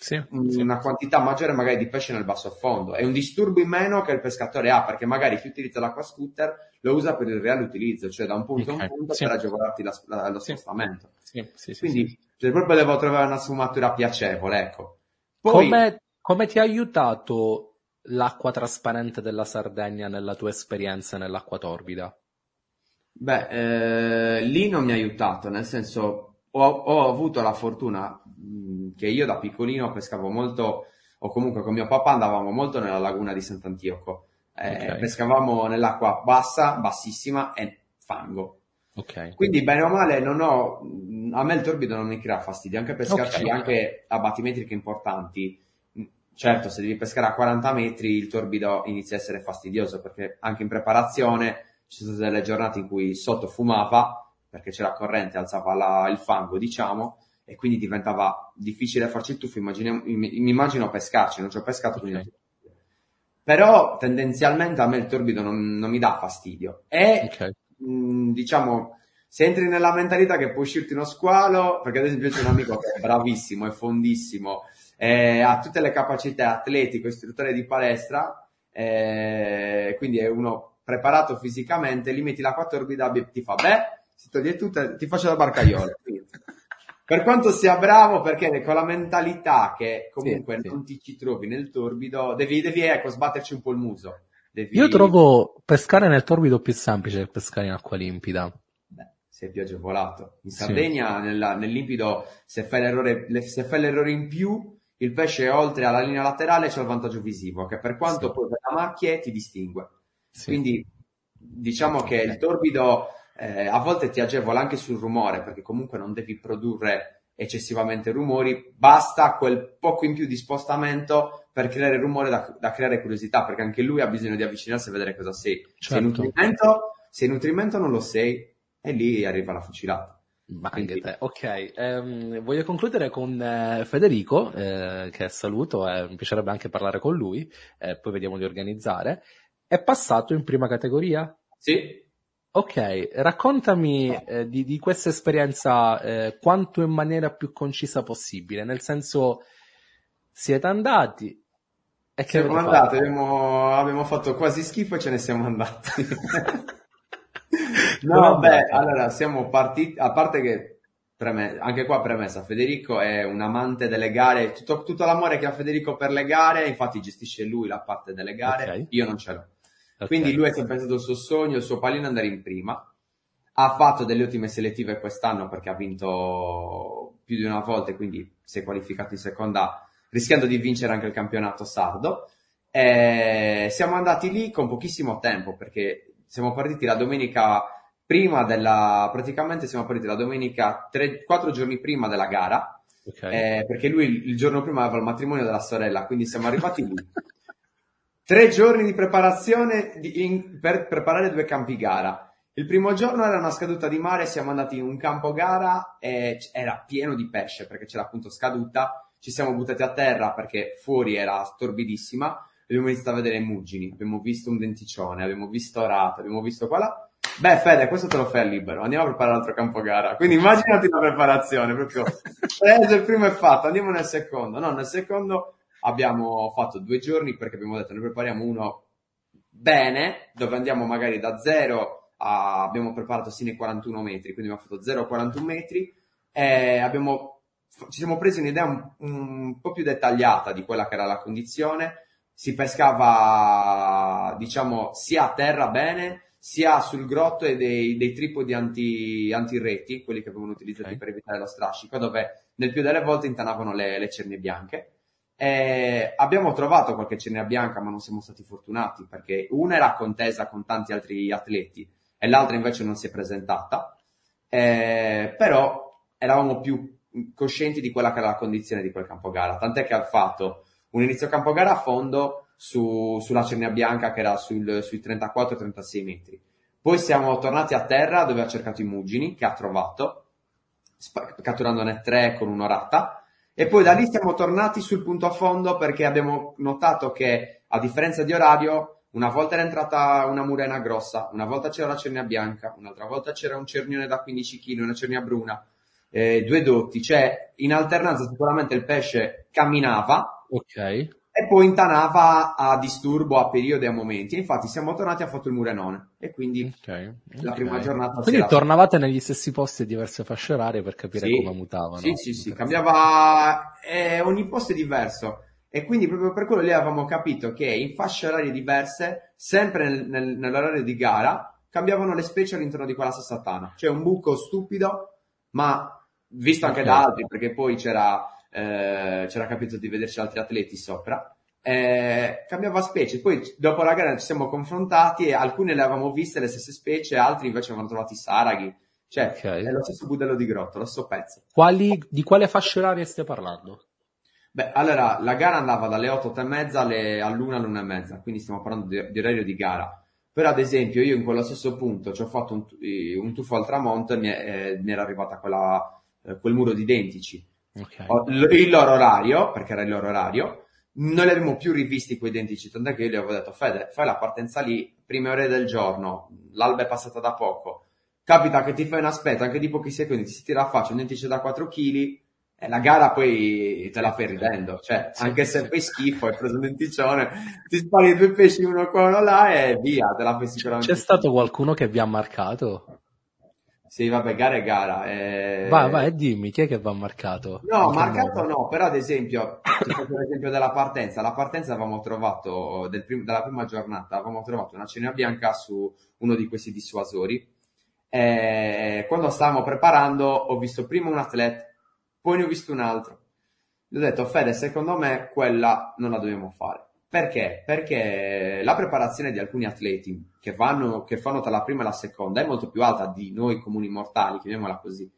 sì, una sì. quantità maggiore magari di pesce nel basso fondo. È un disturbo in meno che il pescatore ha, perché magari chi utilizza l'acqua scooter lo usa per il reale utilizzo, cioè da un punto okay. a un punto per agevolarti la, la, lo spostamento. Quindi cioè, proprio devo trovare una sfumatura piacevole, ecco. Poi, come, come ti ha aiutato l'acqua trasparente della Sardegna nella tua esperienza nell'acqua torbida? Beh, eh, lì non mi ha aiutato, nel senso ho, ho avuto la fortuna che io da piccolino pescavo molto, o comunque con mio papà andavamo molto nella laguna di Sant'Antioco. Eh, okay. Pescavamo nell'acqua bassa, bassissima e fango. Okay. Quindi bene o male non ho, a me il torbido non mi crea fastidio, anche pescarci okay. anche a battimetriche importanti. Certo, se devi pescare a 40 metri il torbido inizia a essere fastidioso perché anche in preparazione ci sono delle giornate in cui sotto fumava perché c'era corrente, alzava la, il fango, diciamo, e quindi diventava difficile farci il tuffo. mi, immagino pescarci, non ci ho pescato okay. quindi però tendenzialmente a me il torbido non, non mi dà fastidio. E okay mh, diciamo, se entri nella mentalità che può uscirti uno squalo, perché ad esempio c'è un amico che è bravissimo, è fondissimo, eh, ha tutte le capacità atletico, istruttore di palestra, eh, quindi è uno preparato fisicamente, li metti l'acqua torbida e ti fa, beh, si toglie tutto, ti faccio da barcaiolo. Per quanto sia bravo, perché con la mentalità che comunque sì, non sì. ti ci trovi nel torbido, devi, devi ecco, sbatterci un po' il muso. Devi... Io trovo pescare nel torbido più semplice che pescare in acqua limpida. Beh, sei più agevolato. In Sardegna, sì. nella, nel limpido, se fai, l'errore, se fai l'errore in più, il pesce oltre alla linea laterale c'è il vantaggio visivo, che per quanto sì. poi la macchie ti distingue. Quindi diciamo che il torbido eh, a volte ti agevola anche sul rumore, perché comunque non devi produrre eccessivamente rumori, basta quel poco in più di spostamento per creare rumore da, da, creare curiosità, perché anche lui ha bisogno di avvicinarsi e vedere cosa sei. Certo. Se, nutrimento, se nutrimento non lo sei, e lì arriva la fucilata. Ma anche te. Ok, um, voglio concludere con uh, Federico, uh, che saluto, e mi piacerebbe anche parlare con lui, uh, poi vediamo di organizzare. È passato in prima categoria? Sì. Ok, raccontami eh, di, di, questa esperienza eh, quanto in maniera più concisa possibile, nel senso siete andati, e che siamo andati, abbiamo, abbiamo, fatto quasi schifo e ce ne siamo andati. no, vabbè, allora siamo partiti, a parte che preme, anche qua premessa, Federico è un amante delle gare, tutto, tutto, l'amore che ha Federico per le gare, infatti gestisce lui la parte delle gare, okay. io non ce l'ho. Okay. Quindi lui è sempre stato il suo sogno, il suo pallino andare in prima. Ha fatto delle ottime selettive quest'anno perché ha vinto più di una volta e quindi si è qualificato in seconda rischiando di vincere anche il campionato sardo. E siamo andati lì con pochissimo tempo perché siamo partiti la domenica prima della, praticamente siamo partiti la domenica tre, quattro giorni prima della gara. Okay. Eh, perché lui il giorno prima aveva il matrimonio della sorella, quindi siamo arrivati lì. tre giorni di preparazione di, in, per preparare due campi gara. Il primo giorno era una scaduta di mare, siamo andati in un campo gara e era pieno di pesce perché c'era appunto scaduta. Ci siamo buttati a terra perché fuori era torbidissima. Abbiamo iniziato a vedere muggini, abbiamo visto un denticcione, abbiamo visto rata, abbiamo visto qua là. Beh, Fede, questo te lo fai al libero. Andiamo a preparare l'altro campo gara. Quindi immaginati la preparazione, proprio preso il primo è fatto, andiamo nel secondo. No, nel secondo abbiamo fatto due giorni perché abbiamo detto ne prepariamo uno bene, dove andiamo magari da zero a, abbiamo preparato sino ai 41 metri, quindi abbiamo fatto 0 a 41 metri e abbiamo, ci siamo presi un'idea un, un po' più dettagliata di quella che era la condizione. Si pescava, diciamo, sia a terra bene, sia sul grotto e dei, dei tripodi anti, anti-reti, quelli che vengono utilizzati okay. per evitare lo strascico, dove nel più delle volte intanavano le, le cerne bianche. E abbiamo trovato qualche cernia bianca, ma non siamo stati fortunati perché una era contesa con tanti altri atleti e l'altra invece non si è presentata, eh, però eravamo più coscienti di quella che era la condizione di quel campo gara, tant'è che ha fatto un inizio campo gara a fondo su, sulla cernia bianca che era sul, sui 34-36 metri. Poi siamo tornati a terra dove ha cercato i mugini, che ha trovato, catturandone tre con un'orata, e poi da lì siamo tornati sul punto a fondo perché abbiamo notato che a differenza di orario una volta era entrata una murena grossa, una volta c'era la cernia bianca, un'altra volta c'era un cernione da 15 kg, una cernia bruna, eh, due dotti, cioè in alternanza sicuramente il pesce camminava okay. E poi intanava a disturbo, a periodi e a momenti. infatti siamo tornati a fatto il murenone e quindi okay. la prima giornata... Quindi tornavate negli stessi posti a diverse fasce orarie per capire sì, come mutavano. Sì, sì, sì, cambiava... Eh, ogni posto è diverso e quindi proprio per quello lì avevamo capito che in fasce orarie diverse, sempre nel, nel, nell'orario di gara, cambiavano le specie all'interno di quella stessa tana. Cioè un buco stupido, ma visto anche okay. da altri, perché poi c'era, eh, c'era capito di vederci altri atleti sopra. Eh, cambiava specie, poi dopo la gara ci siamo confrontati e alcune le avevamo viste le stesse specie, altri invece avevano trovato i saraghi. Cioè, okay. è lo stesso budello di grotto, lo stesso pezzo. Quali, di quale fascia oraria stai parlando? Beh, allora, la gara andava dalle 8, 8 e mezza alle, all'una, all'una e mezza, quindi stiamo parlando di, di orario di gara. Però, ad esempio, io in quello stesso punto ci ho fatto un, un tuffo al tramonto e mi, è, eh, mi era arrivata quella, eh, quel muro di identici. Okay. il loro orario, perché era il loro orario, non li abbiamo più rivisti quei identici, tant'è che io gli avevo detto, Fede, fai la partenza lì, prime ore del giorno, l'alba è passata da poco, capita che ti fai una spetta anche di pochi secondi, ti si tira a faccia un dentice da 4 kg, e la gara poi te la fai ridendo, cioè sì, anche se fai schifo hai preso un denticcione, ti spari due pesci uno qua uno là e via, te la fai sicuramente. C'è stato qualcuno che vi ha marcato? Sì, vabbè, gara è gara. E... Vai, vai, dimmi, chi è che va marcato? No, marcato modo? no, però ad esempio, ti faccio l'esempio della partenza. La partenza avevamo trovato, del prim- dalla prima giornata, avevamo trovato una cena bianca su uno di questi dissuasori. E quando stavamo preparando ho visto prima un atleta poi ne ho visto un altro. Gli ho detto, Fede, secondo me quella non la dobbiamo fare. Perché? Perché la preparazione di alcuni atleti che, vanno, che fanno tra la prima e la seconda è molto più alta di noi comuni mortali, chiamiamola così.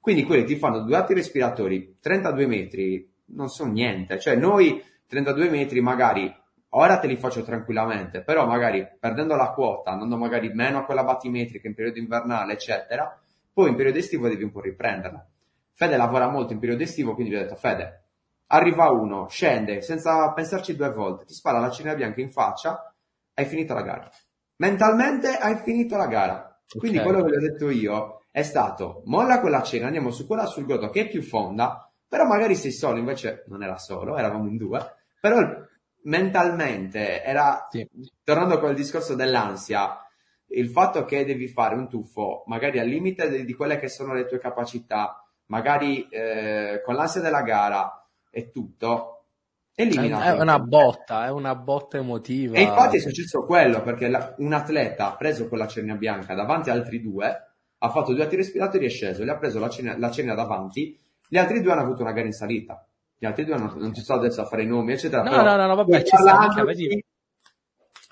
Quindi quelli ti fanno due atti respiratori, 32 metri, non sono niente. Cioè noi 32 metri magari ora te li faccio tranquillamente, però magari perdendo la quota, andando magari meno a quella battimetrica in periodo invernale, eccetera, poi in periodo estivo devi un po' riprenderla. Fede lavora molto in periodo estivo, quindi gli ho detto, Fede, arriva uno, scende, senza pensarci due volte, ti spara la cena bianca in faccia, hai finito la gara. Mentalmente hai finito la gara. Quindi okay. quello che gli ho detto io è stato, molla quella cena, andiamo su quella sul grotto che è più fonda, però magari sei solo, invece non era solo, eravamo in due, però mentalmente era, sì. tornando a quel discorso dell'ansia, il fatto che devi fare un tuffo magari al limite di, di quelle che sono le tue capacità, magari eh, con l'ansia della gara e tutto, elimina. È una botta, è una botta emotiva. E infatti è successo quello, perché la, un atleta ha preso quella cernia bianca davanti a altri due, ha fatto due atti respiratori e è sceso, gli ha preso la cernia, la cernia davanti, gli altri due hanno avuto una gara in salita. Gli altri due hanno, non ci sto adesso a fare i nomi, eccetera. No, no, no, no, vabbè, ci sta, minchia, vedi,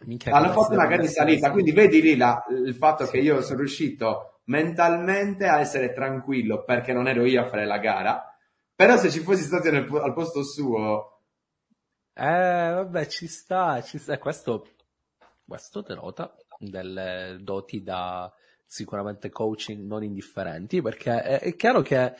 minchia hanno fatto una gara in salita, quindi vedi lì la, il fatto che io sono riuscito mentalmente a essere tranquillo perché non ero io a fare la gara. Però se ci fossi stato nel, al posto suo, Eh, vabbè, ci sta, ci sta. Questo, questo denota delle doti da sicuramente coaching non indifferenti, perché è, è chiaro che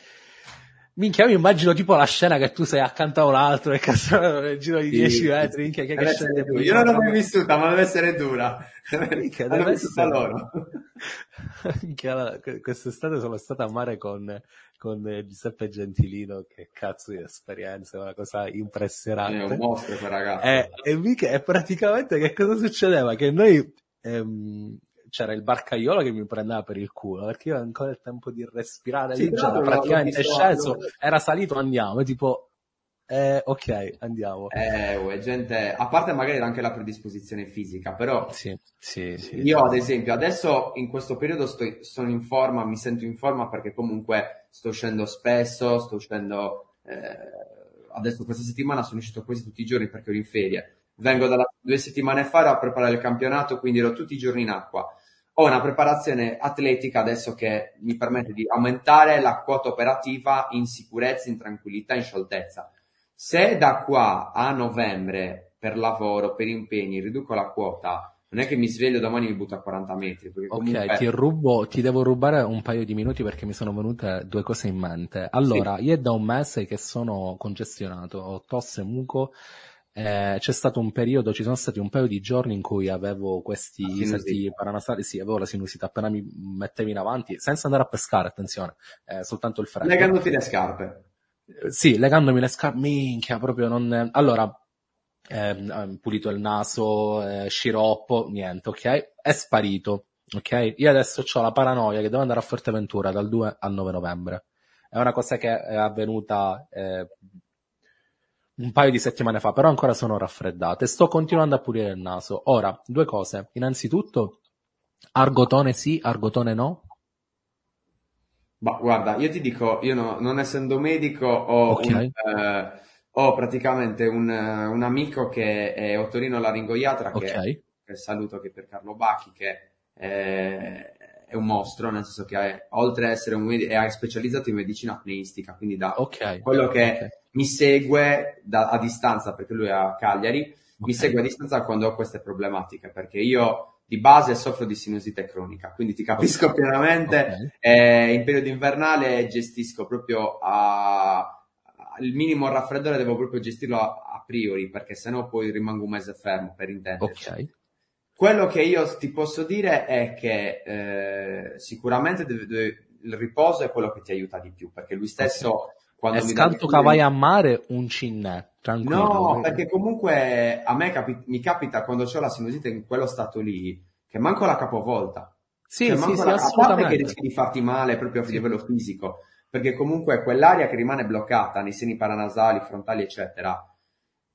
Minchia, mi immagino tipo la scena che tu sei accanto a un altro e cazzo nel giro di 10 sì, metri. Minchia, che, che scena Io non l'ho mai vissuta, ma deve essere dura. Minchia, deve essere loro. Minchia, quest'estate sono stato a mare con, con Giuseppe Gentilino, che cazzo di esperienza, una cosa impressionante. È un mostro quel ragazzo. E, e, mica, e praticamente che cosa succedeva? Che noi... Ehm, c'era il barcaiolo che mi prendeva per il culo perché io avevo ancora il tempo di respirare sì, lì, c'era praticamente è sceso, era salito, andiamo, e tipo eh, ok, andiamo. Eh, uè, gente, a parte magari anche la predisposizione fisica, però sì, sì, sì. io ad esempio adesso in questo periodo sto, sono in forma, mi sento in forma perché comunque sto uscendo spesso, sto uscendo, eh, adesso questa settimana sono uscito quasi tutti i giorni perché ero in ferie. Vengo da due settimane fa a preparare il campionato, quindi ero tutti i giorni in acqua ho una preparazione atletica adesso che mi permette di aumentare la quota operativa in sicurezza, in tranquillità, in scioltezza. Se da qua a novembre per lavoro, per impegni, riduco la quota, non è che mi sveglio domani e mi butto a 40 metri. Comunque... Ok, ti rubo, ti devo rubare un paio di minuti perché mi sono venute due cose in mente. Allora, sì. io è da un mese che sono congestionato, ho tosse, muco, eh, c'è stato un periodo, ci sono stati un paio di giorni in cui avevo questi insetti paranasali, sì, avevo la sinusite appena mi mettevi in avanti, senza andare a pescare, attenzione, eh, soltanto il freddo. Legandoti le scarpe. Eh, sì, legandomi le scarpe, minchia, proprio non... Allora, eh, pulito il naso, eh, sciroppo, niente, ok? È sparito, ok? Io adesso ho la paranoia che devo andare a Forteventura dal 2 al 9 novembre. È una cosa che è avvenuta eh, un paio di settimane fa, però ancora sono raffreddate. Sto continuando a pulire il naso. Ora, due cose. Innanzitutto, argotone sì, argotone no. Ma guarda, io ti dico, io no, non essendo medico, ho, okay. un, eh, ho praticamente un, un, amico che è otorino-laringoiatra, che, okay. che saluto che per Carlo Bacchi, che è, è un mostro, nel senso che è, oltre ad essere un medico, è specializzato in medicina apneistica, quindi da okay. quello che mi segue da, a distanza, perché lui è a Cagliari, okay. mi segue a distanza quando ho queste problematiche, perché io di base soffro di sinusite cronica, quindi ti capisco okay. pienamente. Okay. Eh, in periodo invernale gestisco proprio a, il minimo raffreddore devo proprio gestirlo a, a priori, perché sennò poi rimango un mese fermo per intenderci. Ok. Quello che io ti posso dire è che eh, sicuramente deve, deve, il riposo è quello che ti aiuta di più, perché lui stesso okay. Quando è scanto che vai a mare un cinnè, tranquillo. No, perché comunque a me capi- mi capita quando ho la sinusite in quello stato lì, che manco la capovolta. Sì, cioè, sì, sì, la, a parte che rischi di farti male proprio a sì. livello fisico, perché comunque quell'aria che rimane bloccata nei seni paranasali, frontali, eccetera,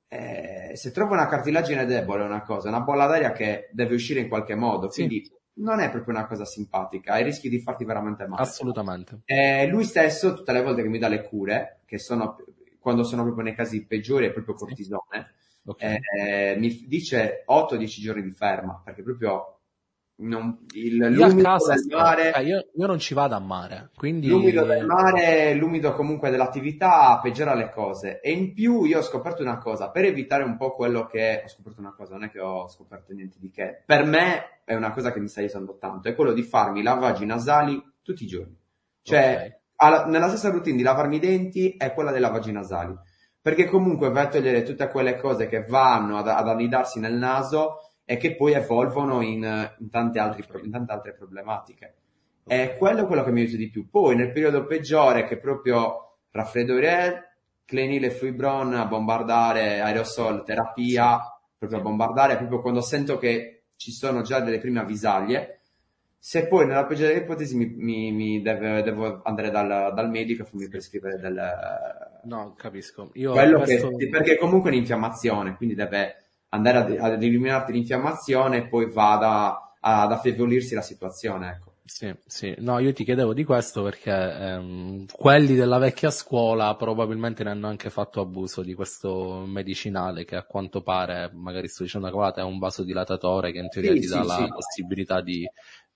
eh, se trovo una cartilagine debole è una cosa, una bolla d'aria che deve uscire in qualche modo, quindi sì non è proprio una cosa simpatica e rischi di farti veramente male. Assolutamente. Eh, lui stesso, tutte le volte che mi dà le cure, che sono quando sono proprio nei casi peggiori, è proprio cortisone, okay. eh, mi dice 8-10 giorni di ferma, perché proprio non, il, l'umido del mare, eh, io, io, non ci vado a mare, quindi... L'umido del mare, l'umido comunque dell'attività peggiora le cose. E in più io ho scoperto una cosa, per evitare un po' quello che... Ho scoperto una cosa, non è che ho scoperto niente di che. Per me è una cosa che mi sta aiutando tanto, è quello di farmi lavaggi nasali tutti i giorni. Cioè, okay. alla, nella stessa routine di lavarmi i denti è quella dei lavaggi nasali. Perché comunque vai a togliere tutte quelle cose che vanno ad, ad annidarsi nel naso e che poi evolvono in, in, tante, altri, in tante, altre problematiche. E quello è quello che mi aiuta di più. Poi nel periodo peggiore, che proprio raffreddore, clenile fibron a bombardare, aerosol, terapia, proprio a bombardare, proprio quando sento che ci sono già delle prime avvisaglie. Se poi nella peggiore delle ipotesi mi, mi, mi deve, devo andare dal, dal, medico e farmi prescrivere del... No, capisco. Io questo... che, perché comunque è un'infiammazione, quindi deve andare ad, ad eliminarti l'infiammazione e poi vada ad affievolirsi la situazione, ecco. Sì, sì, no, io ti chiedevo di questo perché ehm, quelli della vecchia scuola probabilmente ne hanno anche fatto abuso di questo medicinale che a quanto pare, magari sto dicendo una cavolata, è un vasodilatatore che in teoria sì, ti dà sì, la sì. possibilità di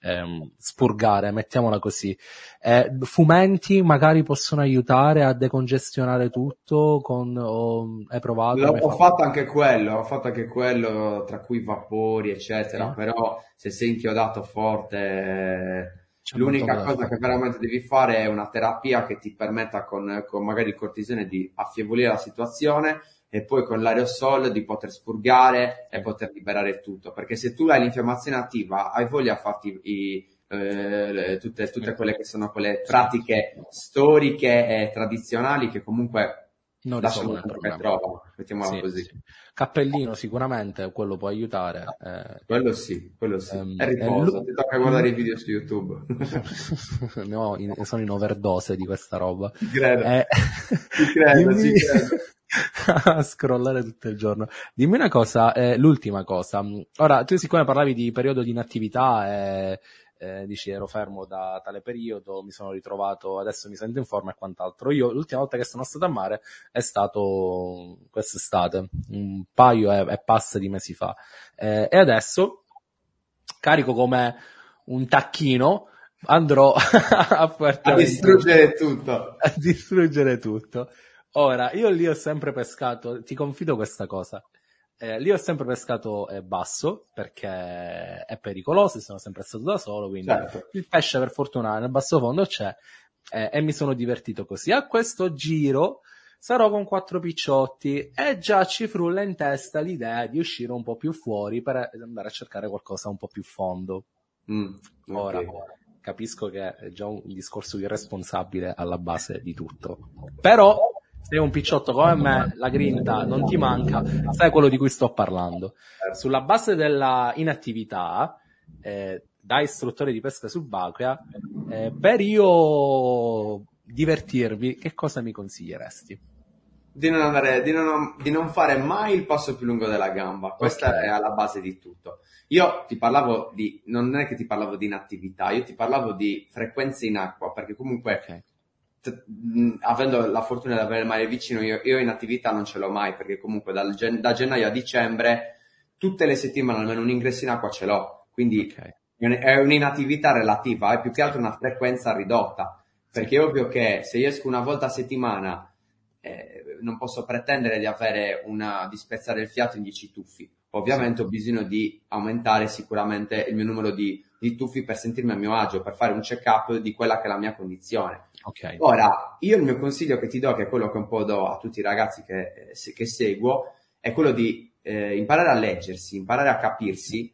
ehm, spurgare, mettiamola così. Eh, fumenti magari possono aiutare a decongestionare tutto con, o, hai provato? L'ho, ho fatto anche quello, ho fatto anche quello, tra cui vapori, eccetera, sì. però se sei inchiodato forte... C'è L'unica cosa che veramente devi fare è una terapia che ti permetta con, con magari il cortisone di affievolire la situazione e poi con l'aerosol di poter spurgare e poter liberare tutto. Perché se tu hai l'infiammazione attiva, hai voglia di farti i, eh, tutte, tutte, quelle che sono quelle pratiche storiche e tradizionali che comunque non lasciano il che trova, mettiamola sì, così. Sì. Cappellino sicuramente, quello può aiutare. Eh. Quello sì, quello sì. Um, e riposo, l- ti tocca guardare i video su YouTube. no, in, sono in overdose di questa roba. Ti credo, eh, ti credo, dimmi... credo. a scrollare tutto il giorno. Dimmi una cosa, eh, l'ultima cosa. Ora, tu siccome parlavi di periodo di inattività e eh, dici ero fermo da tale periodo, mi sono ritrovato, adesso mi sento in forma e quant'altro. Io l'ultima volta che sono stato a mare è stato quest'estate, un paio e, e passa di mesi fa. Eh, e adesso, carico come un tacchino, andrò a, a distruggere tutto. A distruggere tutto. Ora, io lì ho sempre pescato, ti confido questa cosa. Eh, lì ho sempre pescato eh, basso perché è pericoloso, sono sempre stato da solo, quindi certo. il pesce per fortuna nel basso fondo c'è eh, e mi sono divertito così. A questo giro sarò con quattro picciotti e già ci frulla in testa l'idea di uscire un po' più fuori per andare a cercare qualcosa un po' più fondo. Mm, okay. Ora, capisco che è già un discorso irresponsabile alla base di tutto. Però sei un picciotto come me, la grinta non ti manca, sai quello di cui sto parlando. Sulla base della inattività, eh, da istruttore di pesca subacquea, eh, per io divertirmi, che cosa mi consiglieresti? Di non, andare, di, non, di non, fare mai il passo più lungo della gamba. Questa okay. è alla base di tutto. Io ti parlavo di, non è che ti parlavo di inattività, io ti parlavo di frequenze in acqua, perché comunque okay avendo la fortuna di avere il mare vicino, io, io, in attività non ce l'ho mai, perché comunque dal, da gennaio a dicembre, tutte le settimane almeno un ingresso in acqua ce l'ho, quindi okay. è un'inattività relativa, è più che altro una frequenza ridotta, perché è ovvio che se io esco una volta a settimana eh, non posso pretendere di avere una, di spezzare il fiato in 10 tuffi, ovviamente ho bisogno di aumentare sicuramente il mio numero di, di tuffi per sentirmi a mio agio, per fare un check-up di quella che è la mia condizione Okay. Ora, io il mio consiglio che ti do, che è quello che un po' do a tutti i ragazzi che, eh, che seguo, è quello di eh, imparare a leggersi, imparare a capirsi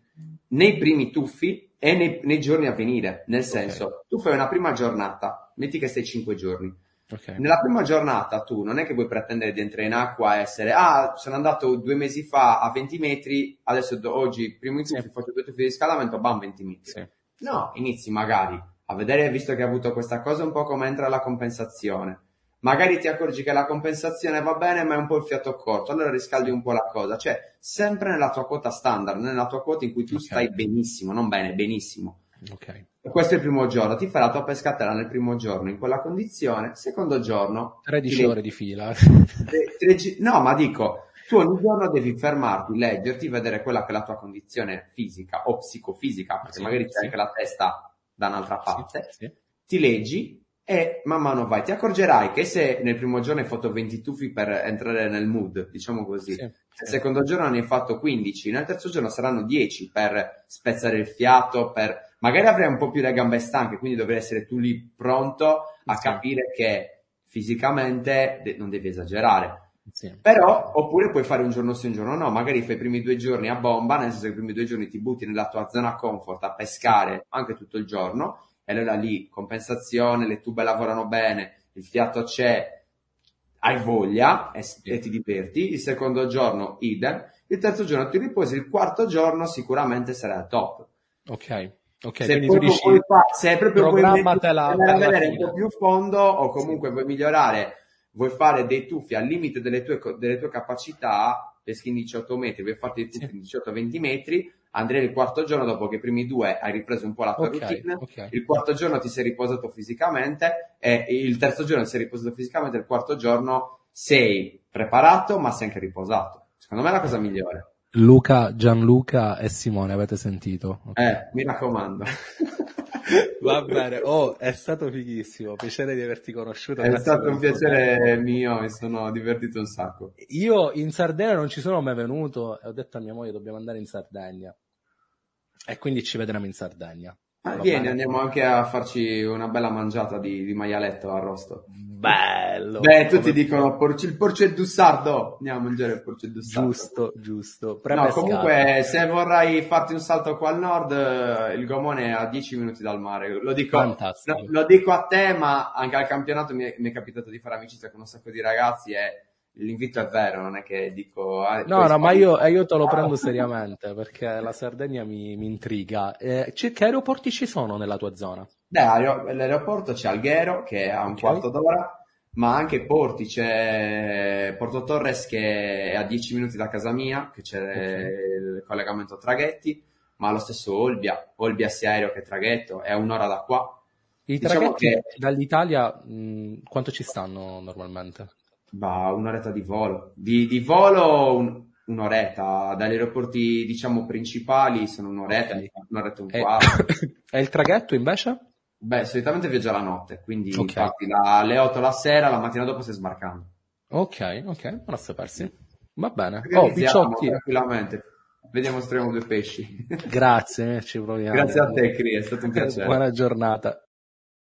nei primi tuffi e nei, nei giorni a venire. Nel senso, okay. tu fai una prima giornata, metti che stai 5 giorni. Okay. Nella prima giornata tu non è che puoi pretendere di entrare in acqua e essere, ah, sono andato due mesi fa a 20 metri, adesso oggi primo tuffi, sì. faccio due tuffi di scalamento, bam, 20 metri. Sì. No, inizi magari a vedere, visto che hai avuto questa cosa, un po' come entra la compensazione. Magari ti accorgi che la compensazione va bene, ma è un po' il fiato corto, allora riscaldi un po' la cosa. Cioè, sempre nella tua quota standard, nella tua quota in cui tu okay. stai benissimo, non bene, benissimo. Ok. Questo è il primo giorno, ti fai la tua pescatella nel primo giorno in quella condizione, secondo giorno... 13 ore di fila. no, ma dico, tu ogni giorno devi fermarti, leggerti, vedere quella che è la tua condizione fisica o psicofisica, perché sì, magari c'è sì. anche la testa da un'altra parte, sì, sì. ti leggi e man mano vai. Ti accorgerai che se nel primo giorno hai fatto 20 tuffi per entrare nel mood, diciamo così, sì, nel secondo giorno ne hai fatto 15, nel terzo giorno saranno 10 per spezzare il fiato, per magari avrai un po' più le gambe stanche, quindi dovrai essere tu lì pronto a capire che fisicamente non devi esagerare. Sì. Però, oppure puoi fare un giorno sì, un giorno no, magari fai i primi due giorni a bomba, nel senso che i primi due giorni ti butti nella tua zona comfort a pescare anche tutto il giorno, e allora lì compensazione, le tube lavorano bene, il fiato c'è, hai voglia e, e ti diverti, il secondo giorno idem, il terzo giorno ti riposi, il quarto giorno sicuramente sarai al top. Ok. Ok, se, proprio dici, vuoi, se proprio vuoi vedere un po' più fondo o comunque sì. vuoi migliorare vuoi fare dei tuffi al limite delle tue, delle tue capacità, peschi in 18 metri, vuoi fare dei tuffi in 18-20 metri, andrei il quarto giorno dopo che i primi due hai ripreso un po' la tua okay, routine, okay. il quarto giorno ti sei riposato fisicamente e il terzo giorno ti sei riposato fisicamente, il quarto giorno sei preparato ma sei anche riposato. Secondo me è la cosa migliore. Luca, Gianluca e Simone, avete sentito? Okay. Eh, mi raccomando. Va bene, oh, è stato fighissimo, piacere di averti conosciuto. È stato un piacere mio, mi sono divertito un sacco. Io in Sardegna non ci sono mai venuto e ho detto a mia moglie dobbiamo andare in Sardegna. E quindi ci vedremo in Sardegna. Ah, vieni, bene. andiamo anche a farci una bella mangiata di, di maialetto arrosto. Bello! Beh, tutti dicono porci, il porceddu sardo. Andiamo a mangiare il porceddu sardo. Giusto, giusto. No, comunque, se vorrai farti un salto qua al nord, il Gomone è a 10 minuti dal mare. Lo dico, lo, lo dico a te, ma anche al campionato mi è, mi è capitato di fare amicizia con un sacco di ragazzi e l'invito è vero, non è che dico... Ah, no, no, ma io, io, te lo prendo seriamente perché la Sardegna mi, mi intriga. Eh, che aeroporti ci sono nella tua zona? L'aeroporto c'è Alghero che è a un okay. quarto d'ora, ma anche Porti, c'è Porto Torres che è a 10 minuti da casa mia, che c'è okay. il collegamento traghetti, ma lo stesso Olbia, Olbia sia aereo che traghetto, è un'ora da qua. I diciamo traghetti che... dall'Italia mh, quanto ci stanno normalmente? Bah, un'oretta di volo. Di, di volo un, un'oretta. Dagli aeroporti, diciamo, principali sono un'oretta, okay. un'oretta e un quarto. E il traghetto invece? Beh, solitamente viaggia la notte, quindi okay. parti da, alle 8 la sera, la mattina dopo stai sbarcando. Ok, ok, buona sapersi. Va bene. Oh, Picciotti. Tranquillamente. Vediamo se troviamo due pesci. Grazie, ci proviamo. Grazie a te, Cri, è stato un piacere. Buona giornata.